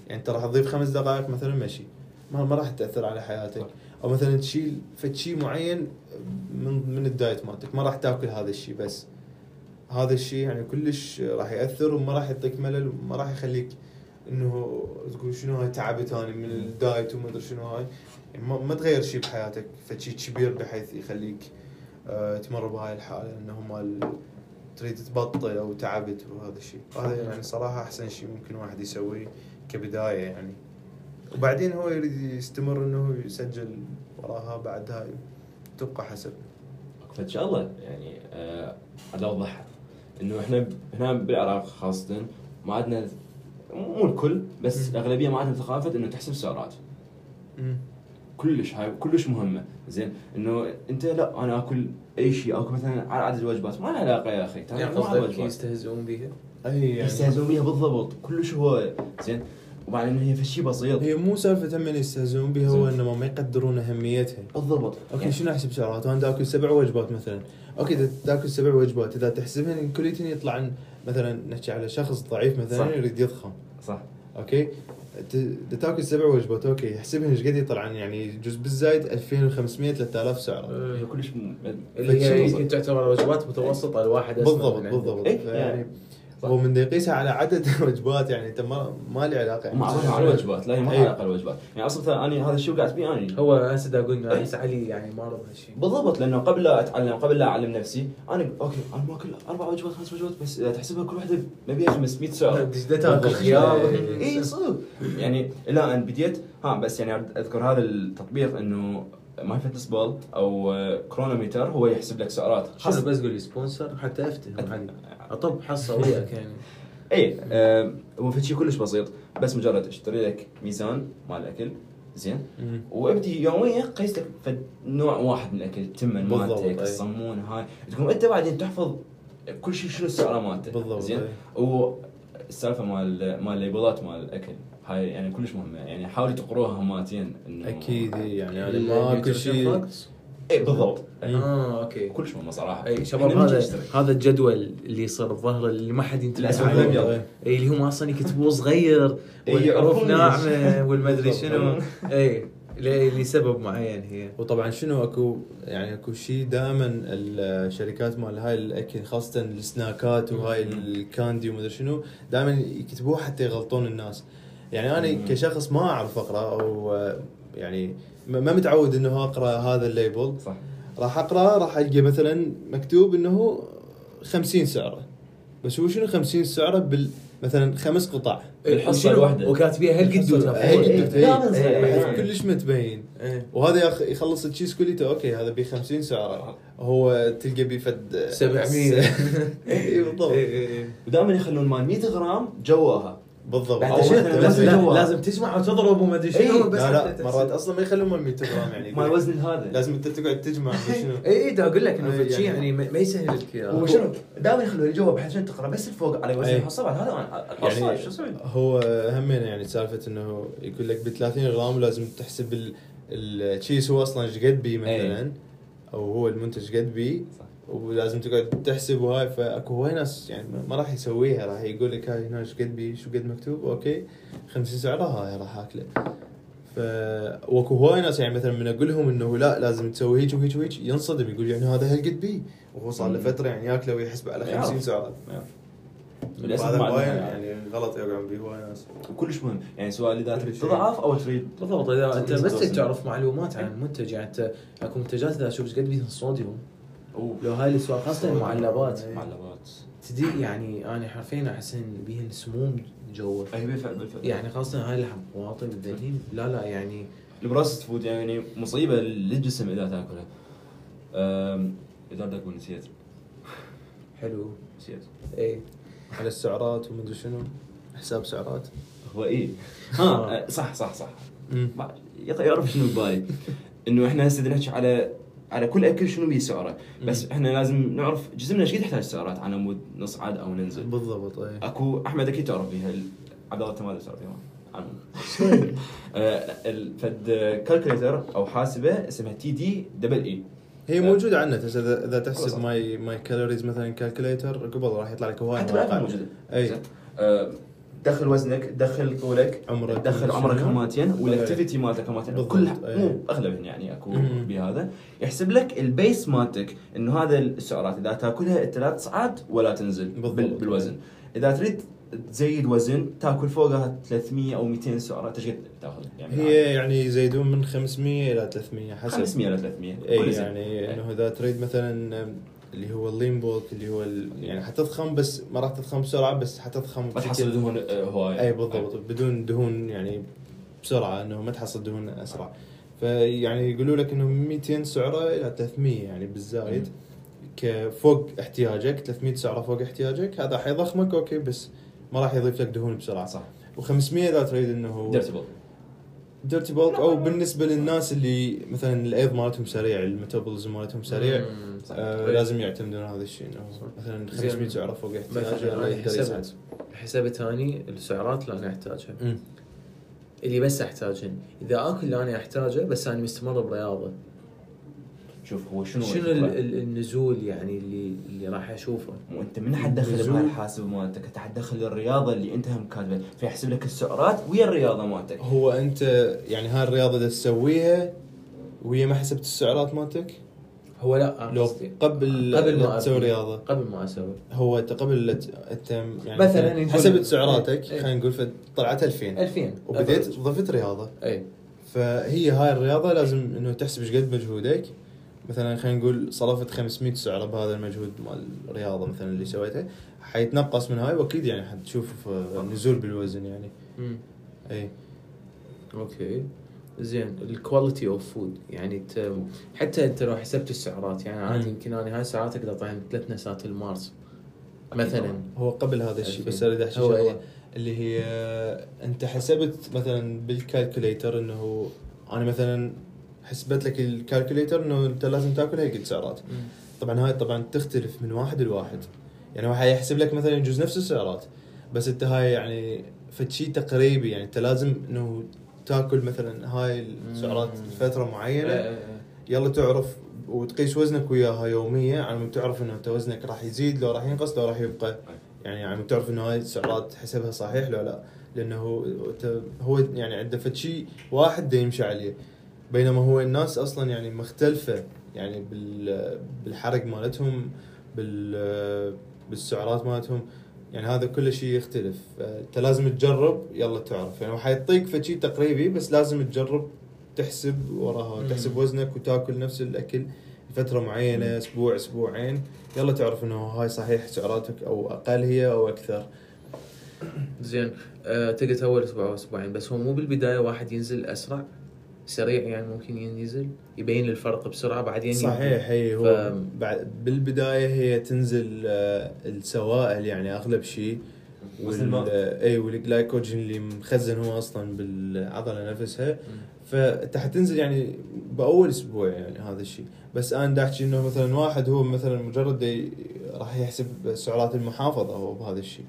يعني أنت راح تضيف خمس دقائق مثلا مشي. ما ما راح تأثر على حياتك. أو مثلا تشيل فد شيء معين من من الدايت مالتك. ما راح تاكل هذا الشيء بس. هذا الشيء يعني كلش راح يأثر وما راح يعطيك ملل وما راح يخليك إنه تقول شنو هاي تعبت أنا من الدايت وما أدري شنو هاي. يعني ما, تغير شيء بحياتك فشيء كبير بحيث يخليك آه تمر بهاي الحالة إنه مال تريد تبطل أو تعبت وهذا الشيء هذا يعني صراحة أحسن شيء ممكن واحد يسويه كبداية يعني. وبعدين هو يريد يستمر إنه يسجل وراها بعد هاي تبقى حسب. فان شاء الله. يعني آه اوضحها إنه إحنا هنا بالعراق خاصة ما عندنا مو الكل بس مم. الاغلبيه ما عندنا ثقافة إنه تحسب سعرات. كلش هاي كلش مهمة. زين إنه أنت لا أنا آكل أي شيء آكل مثلا على عدد الوجبات ما لها علاقة يا أخي. ترى يعني قصدك الوجبات يستهزئون بها اي يعني يستهزئون بيها بالضبط. كلش هو. زين وبعدين هي شيء بسيط. هي مو سالفة هم يستهزئون بها هو انما ما يقدرون أهميتها. بالضبط. أوكي شنو أحسب سعرات وأنا اكل سبع وجبات مثلا. okay تاكل سبع وجبات إذا تحسبهن كليتن يطلع مثلا نحكي على شخص ضعيف مثلا صح. يريد يضخم. صح. okay؟ تاكل سبع وجبات okay احسبهم إيش قد يطلع عن يعني جزء بالزايد 2500 3000 سعرة. هي كلش اللي هي فشي تعتبر وجبات متوسطة الواحد بالضبط. بالضبط. إيه، يعني يعني. هو من يقيسها على عدد وجبات يعني أنت ما ما لي علاقة. يعني ما اعرفها على الوجبات. لا هي ما لها إيه. علاقة بالوجبات يعني أصلا أنا هذا الشيء وقعت فيه أنا. هو هسه دا أقول احس علي يعني ما رضى هالشيء. بالضبط لأنه قبل لا أتعلم قبل لا أعلم نفسي أنا okay أنا باكل أربع وجبات خمس وجبات بس إذا تحسبها كل واحدة نبيها 500 سعر تاكل خيار اي صدق. يعني إلى أن بديت ها بس يعني أذكر هذا التطبيق إنه MyFitnessPal أو Cronometer هو يحسب لك سعرات. شنو بس قول لي sponsor حتى أفتهم علي اطب حصه وياك يعني اي آه، هو في شيء كلش بسيط بس مجرد اشتري لك ميزان مال الاكل زين. وابدي يوميا قيس لك نوع واحد من الاكل تمن بالضبط، مالتك. الصمون هاي تقوم انت بعدين تحفظ كل شيء شنو السعره مالته بالضبط زين. والسالفه مال مال الليبلات مال الاكل هاي يعني كلش مهمه يعني حاولوا تقروها هماتين انه أكيد إيه، يعني ال- ما كل شيء؟ اي بالضبط. آه أوكي كلش مهمه صراحة أي شباب إحنا نجي هذا. هذا الجدول اللي يصير الظهر اللي ما حد ينتبه. والأبيض. أي. أي اللي هم أصلا يكتبوه صغير والحروف ناعمة والمدري. شنو أي ل- لسبب معين هي وطبعا شنو أكو يعني أكو شيء دائما الشركات مال هاي الأكل خاصة السناكات وهاي. ال candy ومدري شنو دائما يكتبوه حتى يغلطون الناس يعني أنا. كشخص ما أعرف أقرأ أو يعني ما ما متعود إنه أقرأ هذا ال label صح راح أقرأ راح ألقى مثلا مكتوب إنه 50 سعرة بس هو شنو 50 سعرة بال مثلا خمس قطع الحصة وشنو؟ الواحدة. وكاتبيها هالقد. هالقد. كلش متبين إي. وهذا يخلص الچيس كليته أوكي هذا ب 50 سعرة هو تلقى بيه فد 700 اي بالضبط إي إي إي. ودائما يخلون مال 100 غرام جواها بالضبط بعد أو لازم. لازم تجمع وتضرب وما أدري. شنو بس لا لا. مرات أصلا ما يخلون مال 100 جرام يعني مال وزن هذا لازم أنت تقعد تجمع شنو اي اي أقول لك إنه إي، فد شيء يعني- يعني ما ما يسهل لك إياه. هو شنو دائما يخلون جوا بحيث شنو تقرأ بس الفوق على وزن أي. الحصه بعد هذا يعني شو أسوي؟ هو همين يعني سالفة إنه يقول لك ب 30 غرام لازم تحسب ال- الچيس هو أصلا إيش قد بي مثلا أو هو المنتج قد بي صح. ولازم تقعد تحسب وهاي فأكو هواي ناس يعني ما- راح يسويها. راح يقول لك هاي هنا إيش قد بي شو قد مكتوب؟ أوكي. 50 سعره هاي راح أكله. ف وأكو هواي ناس يعني مثلا من أقول لهم إنه لا لازم تسوي هيك وهيك وهيك ينصدم. يقول يعني هذا هالقد بي؟ وهو صار له. فترة يعني ياكله ويحسب على 50 يعرف. سعره هذا هواي يعني غلط يقعون به هواي ناس. كلش مهم. يعني سواء إذا تريد. تضعف أو تريد بالضبط. إذا أنت بس. تعرف معلومات عن المنتج يعني أنت أكو منتجات إذا تشوف إيش قد بيها الصوديوم اوه لو هاي الاسواق خاصة المعلبات. إي. معلبات. تدي يعني أنا حرفيا احس ان بيهن سموم جوا. أي بالفعل بالفعل يعني خاصة هاي الحواطم الذهين لا لا يعني البروست فود يعني مصيبة للجسم إذا تاكلها إذا بدك أقول نسيت. حلو. نسيت. اي على السعرات ومدري شنو. حساب سعرات. هو اي ها صح صح صح. مم. ما- يق- يعرف شنو ببالي إنه إحنا هسه نحكي على على كل أكل شنو بيه سعره بس إحنا لازم نعرف جسمنا إيش قد يحتاج سعرات على مود نصعد أو ننزل. بالضبط اي أكو أحمد أكيد تعرف بيها ال- عبد الله تمام تعرف عنهم. آه، فد calculator أو حاسبة اسمها T D double E هي موجودة هسه اذا خلاص. تحسب ماي my calories مثلا calculator قبل راح يطلع لك هواي حتى. موجودة. اي دخل وزنك دخل طولك عمرك دخل عمرك هماتين وال activity مالتك هماتين كل أي. مو أغلبهن يعني أكو. بهذا يحسب لك ال base مالتك إنه هذا السعرات إذا تأكلها انت لا تصعد ولا تنزل بالضبط. بال- بالوزن إذا تريد تزيد وزن تأكل فوقها 300 أو 200 سعرة إيش قد تأخذ يعني هي يعني يزيدون من 500 إلى 300 حسب 500 ل 300 اي. يعني. إنه إذا تريد مثلا اللي هو ال lean bulk اللي هو ال- يعني حتضخم بس ما راح تضخم بسرعة بس حتضخم ما تحصل دهون آه، هواية. إي بالضبط. بدون دهون يعني بسرعة إنه ما تحصل دهون أسرع. فيعني يقولوا لك إنه 200 سعرة إلى 300 يعني بالزايد كفوق احتياجك 300 سعرة فوق احتياجك. هذا حيضخمك أوكي بس ما راح يضيف لك دهون بسرعة. صح. و500 إذا تريد إنه dirty bulk أو بالنسبة للناس اللي مثلا الأيض مالتهم سريع ال metabolism مالتهم سريع. آه لازم يعتمدون هذا الشيء. انه مثلا زين. 500 سعرة فوق احتياجه مثلا أنا يقدر يصعد حسبت حسبت اني السعرات اللي أنا أحتاجها. اللي بس أحتاجهن. إذا أكل اللي أنا أحتاجه بس أنا مستمر برياضة. شوف هو شنو شنو النزول يعني اللي اللي راح أشوفه وانت من حتدخل نزول. بهاي الحاسب مالتك أنت حتدخل الرياضة اللي أنت هم كاتبه فيحسب لك السعرات ويا الرياضة مالتك هو أنت يعني هاي الرياضة دا تسويها وهي ما حسبت السعرات مالتك؟ هو لا لو قبل قبل ما تسوي. رياضة قبل ما أسوي هو أنت قبل أنت يعني مثلاً حسبت سعراتك إيه. خلينا نقول طلعت 2000 2000 وبديت. ضفت رياضة اي فهي هاي الرياضة لازم إنه تحسب إيش قد مجهودك مثلا خلينا نقول صرفت 500 سعره بهذا المجهود مال الرياضة مثلا اللي سويته حيتنقص من هاي وأكيد يعني حتشوف نزول بالوزن يعني مم. إي أوكي زين ال quality of food يعني ت... حتى أنت لو حسبت السعرات يعني عادي. يمكن أنا هاي السعرات أقدر أطعم ثلاث نسات المارس مثلا. هو قبل هذا الشيء. بس أريد أحكي شغلة إيه؟ اللي هي أنت حسبت مثلا بال calculator إنه أنا مثلا حسبت لك ال calculator إنه أنت لازم تأكل هيك سعرات. طبعا هاي طبعا تختلف من واحد لواحد. يعني هو حيحسب لك مثلا يجوز نفس السعرات بس أنت هاي يعني فد شيء تقريبي يعني أنت لازم إنه تأكل مثلا هاي السعرات مم. فتره معينة. إيه، إيه، إيه. يلا تعرف وتقيس وزنك وياها يوميا على ما تعرف إنه أنت وزنك راح يزيد لو راح ينقص لو راح يبقى. يعني على ما تعرف إنه هاي السعرات حسبها صحيح لو لا. لأنه هو هو يعني عنده فد شيء واحد يمشي عليه بينما هو الناس أصلا يعني مختلفة يعني بال بالحرق مالتهم بال بالسعرات مالتهم. يعني هذا كل شيء يختلف. أنت لازم تجرب يلا تعرف. يعني حيعطيك فد شيء تقريبي بس لازم تجرب تحسب وراها. تحسب وزنك وتاكل نفس الأكل لفترة معينة أسبوع أسبوعين. يلا تعرف إنه هاي صحيح سعراتك أو أقل هي أو أكثر. زين. آه تقدر اول أسبوع أو أسبوعين بس هو مو بالبداية واحد ينزل أسرع؟ سريع يعني ممكن ينزل يبين الفرق بسرعة بعدين. صحيح هي هو ف- بعد بالبداية هي تنزل آه، السوائل يعني أغلب شيء. وال اي والجلايكوجين اللي مخزن هو أصلا بالعضلة نفسها. مم. فانت حتنزل يعني بأول أسبوع يعني هذا الشيء. بس أنا احكي إنه مثلا واحد هو مثلا مجرد راح يحسب سعرات المحافظة هو بهذا الشيء.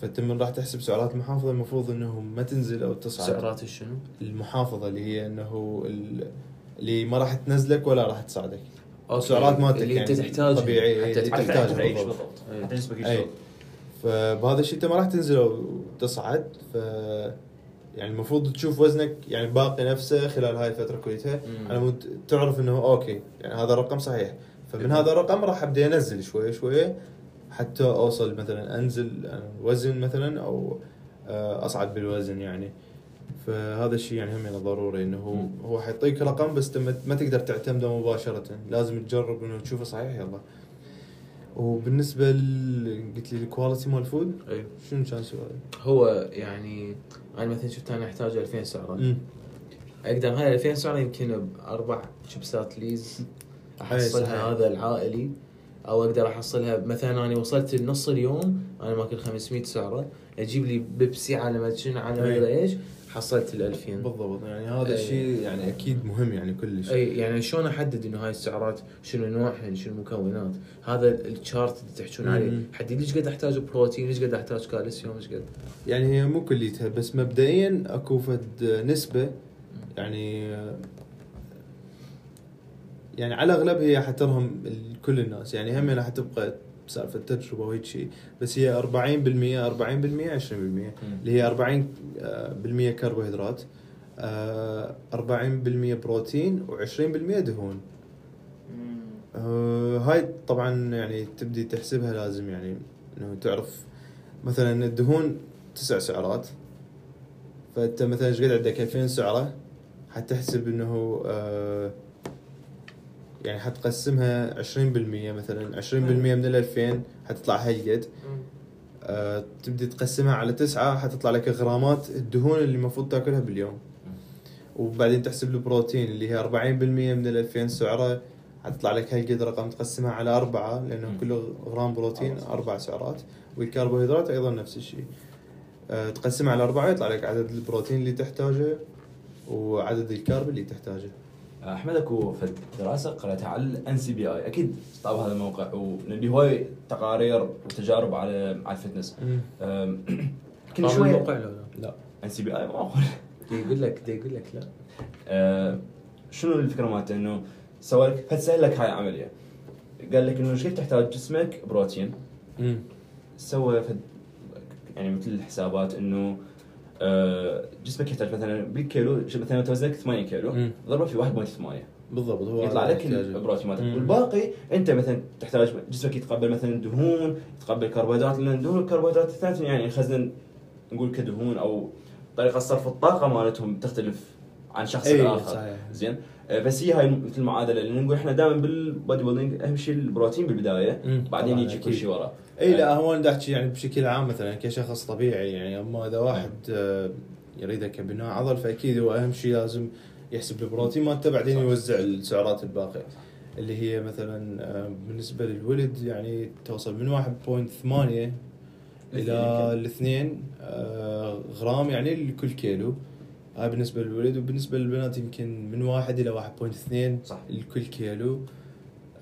فانت من راح تحسب سعرات المحافظة المفروض انه ما تنزل أو تصعد سعرات شنو؟ المحافظة اللي هي إنه ال- اللي ما راح تنزلك ولا راح تصعدك أوكي. السعرات مالتك اللي انت يعني تحتاجها طبيعية، حتى تحتاج تحتاج تعيش بالضبط. حتى جسمك أي. يشتغل فبهذا الشيء أنت ما راح تنزل وتصعد ف يعني المفروض تشوف وزنك يعني باقي نفسه خلال هاي الفترة كلها. على مود تعرف إنه أوكي يعني هذا الرقم صحيح فمن هذا الرقم راح أبدأ أنزل شوي شوي حتى أوصل مثلا أنزل وزن مثلا أو آه، أصعد بالوزن يعني. فهذا الشيء يعني هم ضروري إنه هو. هو حيعطيك رقم بس ما- تقدر تعتمده مباشرة. لازم تجرب إنه تشوفه صحيح يلا. وبالنسبة ل... قلت لي ال quality مال ال food اي شنو كان سؤال؟ هو يعني أنا مثلا شفت أنا أحتاج 2000 سعرة. امم أقدر هاي 2000 سعرة يمكن باربع شيبسات ليز أحصلها صحيح. هذا العائلي. أو أقدر أحصلها. مثلا أنا وصلت لنص اليوم أنا ماكل 500 سعرة. أجيب لي بيبسي على ما شنو على ما أي. أدري إيش حصلت ال 2000 بالضبط. يعني هذا أي. الشيء يعني أكيد مهم يعني كلش اي يعني شلون أحدد إنه هاي السعرات شنو نوعها شنو المكونات؟ هذا ال chart اللي تحكون عليه. حدد ليش قد أحتاج بروتين؟ ليش قد أحتاج كالسيوم؟ إيش قد؟ يعني هي مو كليتها بس مبدئيا أكو فد نسبة يعني يعني على الأغلب هي حترهم كل الناس. يعني هم راح تبقى سالفة تجربه وهيك شيء بس هي 40% 40% 20% اللي هي 40 آه، بالمية كربوهيدرات آه، 40% بروتين و20% دهون. آه، هاي طبعا يعني تبدي تحسبها لازم يعني إنه تعرف. مثلا الدهون تسع سعرات. فأنت مثلا إيش قد عندك؟ 2000 سعرة. حتحسب إنه آه يعني حتقسمها 20% مثلا. 20% من ال 2000 حتطلع هالقد آه تبدي تقسمها على تسعة حتطلع لك غرامات الدهون اللي المفروض تأكلها باليوم. وبعدين تحسب البروتين اللي هي 40% من ال 2000 سعرة حتطلع لك هالقد رقم تقسمها على أربعة لأنه مم. كل غرام بروتين أربع سعرات. أربع سعرات. والكربوهيدرات أيضا نفس الشيء. آه تقسمها على أربعة يطلع لك عدد البروتين اللي تحتاجه وعدد ال carb اللي تحتاجه. أحمد أكو فد دراسه قرأتها على ال NCBI أكيد طاب هذا الموقع ولان هواي تقارير وتجارب على على ال fitness. كل الموقع لو لا. لا NCBI ما أقول. دي يقول لك دي يقول لك لا. أه، شنو الفكرة مالته؟ إنه سوى لك فسهل لك هاي العملية؟ قال لك إنه كيف تحتاج جسمك بروتين. سوى يعني مثل الحسابات إنه جسمك يحتاج مثلا بالكيلو مثلا انت وزنك 8 كيلو. ضربه في 1.8 بالضبط هو يطلع لك. البروتين مالتك. والباقي أنت مثلا تحتاج جسمك يتقبل مثلا دهون يتقبل كربوهيدرات لأن الدهون والكربوهيدرات الثلاث يعني يخزن نقول كدهون أو طريقة صرف الطاقة مالتهم تختلف عن شخص اي آخر صحيح زين آه، بس هي هاي مثل المعادله اللي نقول إحنا دائما بال bodybuilding أهم شيء البروتين بالبداية. بعدين يجي كل. شيء وراه إي لا هو أنا احكي يعني بشكل عام مثلا كشخص طبيعي يعني أما إذا واحد آه، يريده كبناء عضل فأكيد هو أهم شيء لازم يحسب البروتين مالته بعدين. يوزع السعرات الباقية اللي هي مثلا آه، بالنسبة للولد يعني توصل من 1.8 إلى الاثنين آه، غرام يعني لكل كيلو هاي بالنسبة للولد وبالنسبة للبنات يمكن من واحد إلى 1.2 صح. لكل كيلو.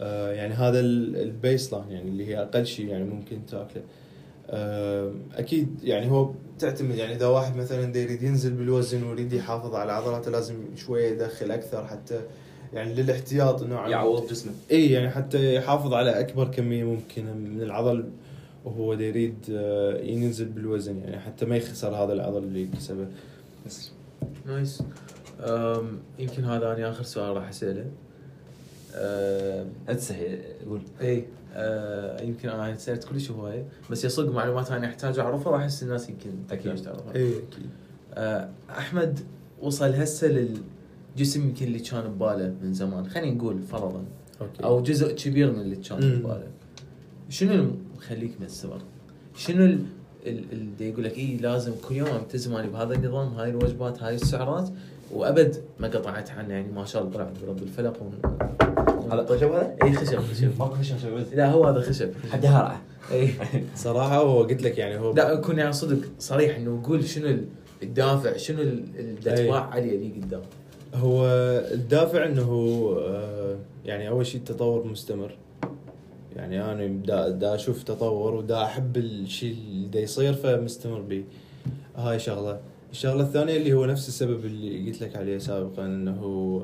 آه يعني هذا ال- ال baseline يعني اللي هي أقل شيء يعني ممكن تأكله. آه أكيد يعني هو تعتمد يعني إذا واحد مثلا دا يريد ينزل بالوزن ويريد يحافظ على عضلاته لازم شوية يدخل أكثر حتى يعني للاحتياط نوعا يعوض جسمه. إي يعني حتى يحافظ على أكبر كمية ممكنة من العضل وهو دا يريد آه، ينزل بالوزن يعني حتى ما يخسر هذا العضل اللي كسبه. بس. nice. يمكن هذا أنا آخر سؤال راح أسأله. أم، لا تسهل قول. اي أه، يمكن أنا سألت كل شيء هواية بس يصدق معلومات أنا أحتاج أعرفها وأحس الناس يمكن تحتاج تعرفها. اي أكيد. أه، أحمد وصل هسه للجسم يمكن اللي كان بباله من زمان. خلينا نقول فرضا. okay. أو جزء كبير من اللي كان. بباله. شنو اللي مخليك مستمر؟ شنو اللي يقول لك اي لازم كل يوم التزم أنا بهذا النظام هاي الوجبات هاي السعرات وأبد ما قطعت عنه يعني ما شاء الله طلع برب الفلق و... هذا خشب هذا؟ اي خشب. خشب. ماكو خشب خشب لا هو هذا خشب. حد هرعة. اي صراحة هو قلت لك يعني هو لا كون يعني صدق صريح إنه قول شنو ال- الدافع شنو ال- الدفاع عليه اللي قدام. هو الدافع إنه آه، يعني أول شيء التطور مستمر. يعني أنا دا, دا أشوف تطور ودا أحب الشيء اللي دا يصير فمستمر به هاي شغلة. الشغلة الثانية اللي هو نفس السبب اللي قلت لك عليه سابقا إنه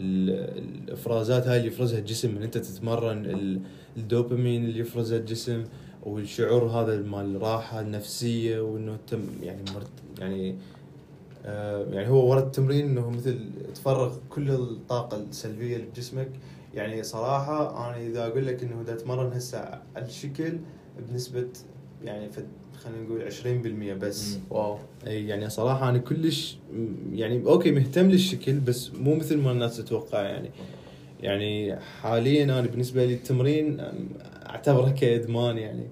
ال- الإفرازات هاي اللي يفرزها الجسم من أنت تتمرن ال- الدوبامين اللي يفرزها الجسم والشعور هذا مال الراحة النفسية وإنه تم يعني مرت يعني آه، يعني هو ورا التمرين إنه مثل تفرغ كل الطاقة السلبية اللي بجسمك يعني صراحة أنا إذا أقول لك إنه إذا أتمرن هسه على الشكل بنسبة يعني فد خلينا نقول 20% بس. wow. إي يعني صراحة أنا كلش يعني okay مهتم للشكل بس مو مثل ما الناس تتوقع يعني. يعني حاليا أنا بالنسبة لي التمرين أعتبره كإدمان يعني.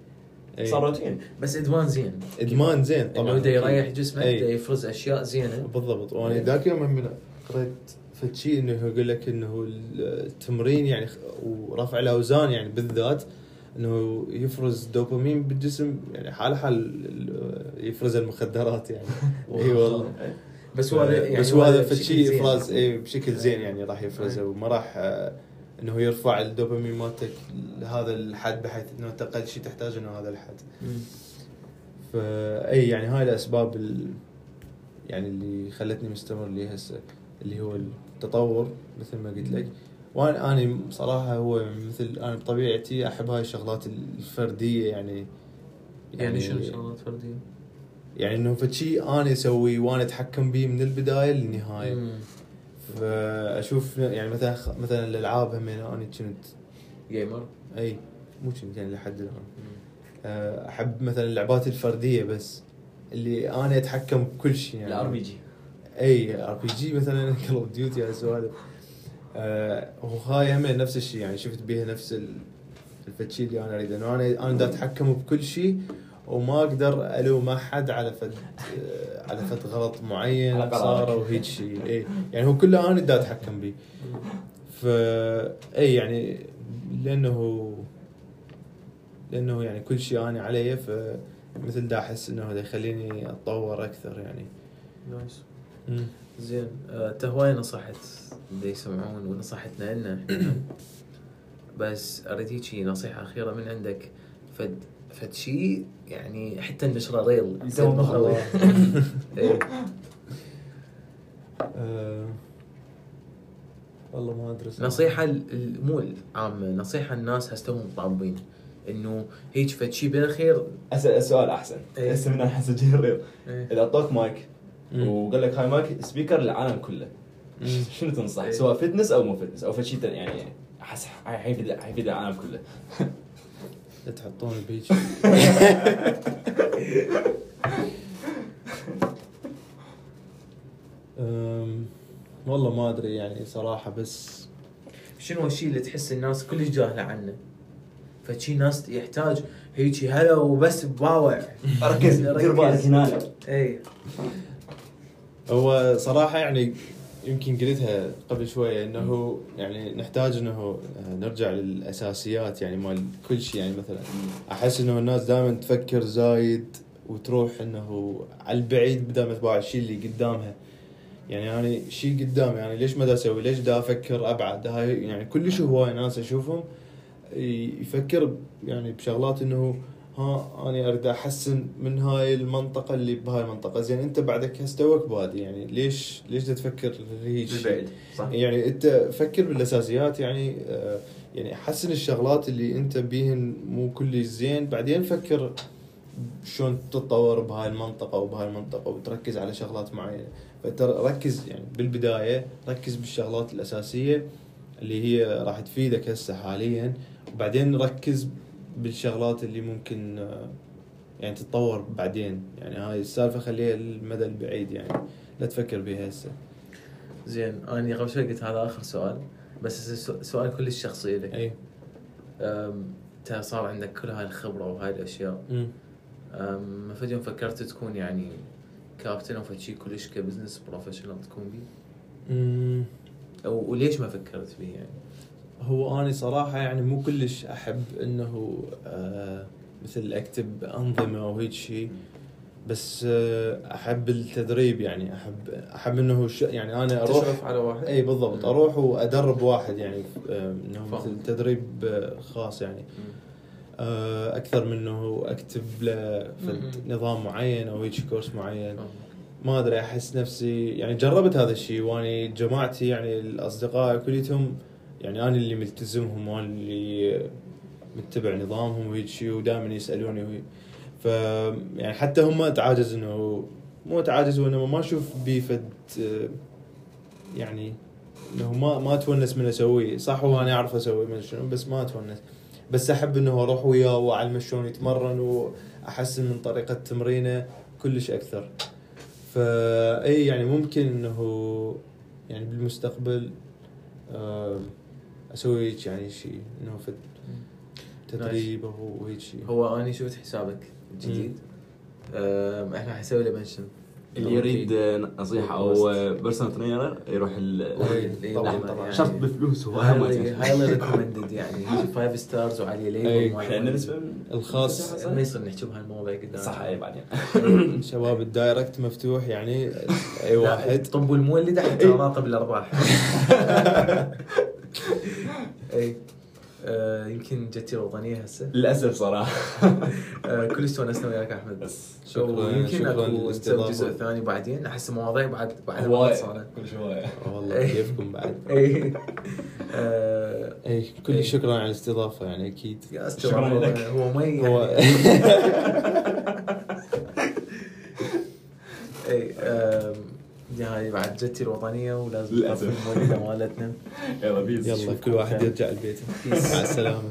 إي. صار روتين. بس إدمان زين. إدمان زين طبعا. بده يريح جسمه. بده يفرز أشياء زينة. بالضبط. وأنا ذاك يوم من قريت فد شيء إنه يقول لك إنه التمرين يعني ورفع الأوزان يعني بالذات إنه يفرز دوبامين بالجسم يعني حال حال ال- يفرز المخدرات يعني. إي والله. بس هو يعني بس هو هذا زين. افراز إي بشكل زين يعني راح يفرزه وما راح آه، إنه يرفع الدوبامين مالتك لهذا الحد بحيث إنه انت أقل شيء تحتاج إنه هذا الحد. فاي يعني هاي الأسباب ال... يعني اللي خلتني مستمر لي هسه. اللي هو التطور مثل ما قلت لك. وأنا أنا صراحة هو مثل أنا بطبيعتي أحب هاي الشغلات الفردية يعني. يعني شنو شغلات فرديه؟ يعني إنه فد شيء أنا اسويه وأنا أتحكم به من البداية للنهاية. مم. فأشوف يعني مثلا مثلا الألعاب هم أنا كنت جيمر إي مو كنت يعني لحد الآن. أه، أحب مثلا اللعبات الفردية بس اللي أنا أتحكم بكل شيء يعني. ال RPG. أي RPG مثلا Call of Duty هالسوالف آه وهاي هم نفس الشيء يعني شفت بيها نفس ال- الفد شي اللي أنا أريده. إنه أنا أنا دا أتحكم بكل شيء وما أقدر ألوم أحد على فد آه على فد غلط معين. صار وهيك شيء. اي يعني هو كله أنا دا أتحكم به ف اي يعني لأنه لأنه يعني كل شيء أنا علي فمثل دا أحس إنه هذا يخليني أتطور أكثر يعني. nice. زين آه، انت هواي نصحت اللي يسمعون ونصحتنا لنا إحنا بس أريد هيك نصيحة أخيرة من عندك فد فد شيء يعني حتى ننشره reel مخرج. إيه. آه، والله ما أدري. نصيحة مو العامه نصيحة الناس هسه هم طابين إنه هيك فد شيء بالأخير اسال سؤال أحسن إيه. هسه من احس الرياض إيه. إذا أعطوك مايك. وقال لك هاي mic speaker للعالم كله. شنو تنصح؟ إيه. سواء fitness أو مو fitness أو فد شي يعني أحس حيفيد حيفيد العالم كله. لا تحطون بيج أم، والله ما أدري يعني صراحة بس شنو الشيء اللي تحس الناس كلش جاهلة عنه؟ فشي ناس يحتاج هيك هلا وبس باوع ركز دير بالك هنا اي هو صراحة يعني يمكن قلتها قبل شوية إنه يعني نحتاج إنه نرجع للأساسيات يعني مال كل شيء يعني مثلا أحس إنه الناس دائما تفكر زايد وتروح إنه على البعيد بدل ما تباع الشيء اللي قدامها. يعني أنا شيء قدام يعني ليش ما دا أسوي؟ ليش دا أفكر أبعد؟ هاي يعني كل شيء هواي ناس أشوفهم يفكر يعني بشغلات إنه ها أنا أريد أحسن من هاي المنطقة اللي بهاي المنطقة. زين أنت بعدك هسه توك بادي يعني ليش ليش تفكر هيك صح. يعني أنت فكر بالأساسيات يعني آه، يعني حسن الشغلات اللي أنت بيهن مو كل زين. بعدين فكر شلون تتطور بهاي المنطقة وبهاي المنطقة وتركز على شغلات معينة. فترى ركز يعني بالبداية ركز بالشغلات الأساسية اللي هي راح تفيدك هسه حاليا. وبعدين ركز بالشغلات اللي ممكن آه، يعني تتطور بعدين. يعني هاي السالفة خليها للمدى البعيد يعني. لا تفكر بها هسه. زين أنا قبل شوي قلت هذا آخر سؤال بس سؤال كلش شخصي لك. اي انت صار عندك كل هاي الخبرة وهاي الأشياء. ما يوم فكرت تكون يعني كابتن أو شيء كلش ك business professional تكون بيه وليش ما فكرت بيه يعني؟ هو أنا صراحة يعني مو كلش أحب إنه آه مثل أكتب أنظمة أو هيك شيء بس آه أحب التدريب يعني أحب أحب إنه ش يعني أنا أروح تشرف على واحد؟ أي بالضبط مم. أروح وأدرب واحد يعني آه إنه فاهم. مثل تدريب خاص يعني أكثر من إنه أكتب له. نظام معين أو هيك كورس معين. ما أدري أحس نفسي يعني جربت هذا الشيء واني جماعتي يعني الأصدقاء كليتهم يعني أنا اللي ملتزمهم وأنا اللي متبع نظامهم وهيك شيء ودائما يسألوني وهي. ف يعني حتى هم تعاجز إنه مو تعاجزوا إنه ما أشوف بي فد آه، يعني إنه ما ما اتونس من أسويه. صح وأنا أعرف أسوي من شنو بس ما اتونس بس أحب إنه أروح وياه واعلمه شلون يتمرن وأحسن من طريقة تمرينه كلش أكثر. فاي يعني ممكن إنه يعني بالمستقبل آه، أسوي هيك يعني شيء إنه في تدريب أو هيك شيء هو أنا شفت حسابك؟ الجديد أم، إحنا حنسوي له mention اللي يريد نصيحة أو personal trainer يروح ال- إيه، طبعاً. يعني. شرط بفلوس هو. أهم highly شيء. highly recommended يعني five stars وعليه أي. label إحنا عندنا نسبه الخاص. ما يصير نحكي بهالموضوع قدام. صح اي بعدين. شباب ال direct مفتوح يعني أي واحد. طب المولد حتى راقب الأرباح. أي آه، يمكن جتي الوطنية هسه. للأسف صراحة. آه، كلش استانسنا وياك أحمد. بس شكرا ويمكن شكرا اكو جزء ثاني بعدين. أحس مواضيع بعد بعد ما هواية صارت. كل شوية والله إيه. كيفكم بعد؟ أي. آه، اي كل إيه. شكرا على الاستضافة يعني أكيد. يا شكراً لك. هو ما يعني. هو أي دي هاي بعد جتي الوطنية ولازم المولده مالتنا. يلا بيس. يلا كل واحد يرجع لبيته. مع السلامة.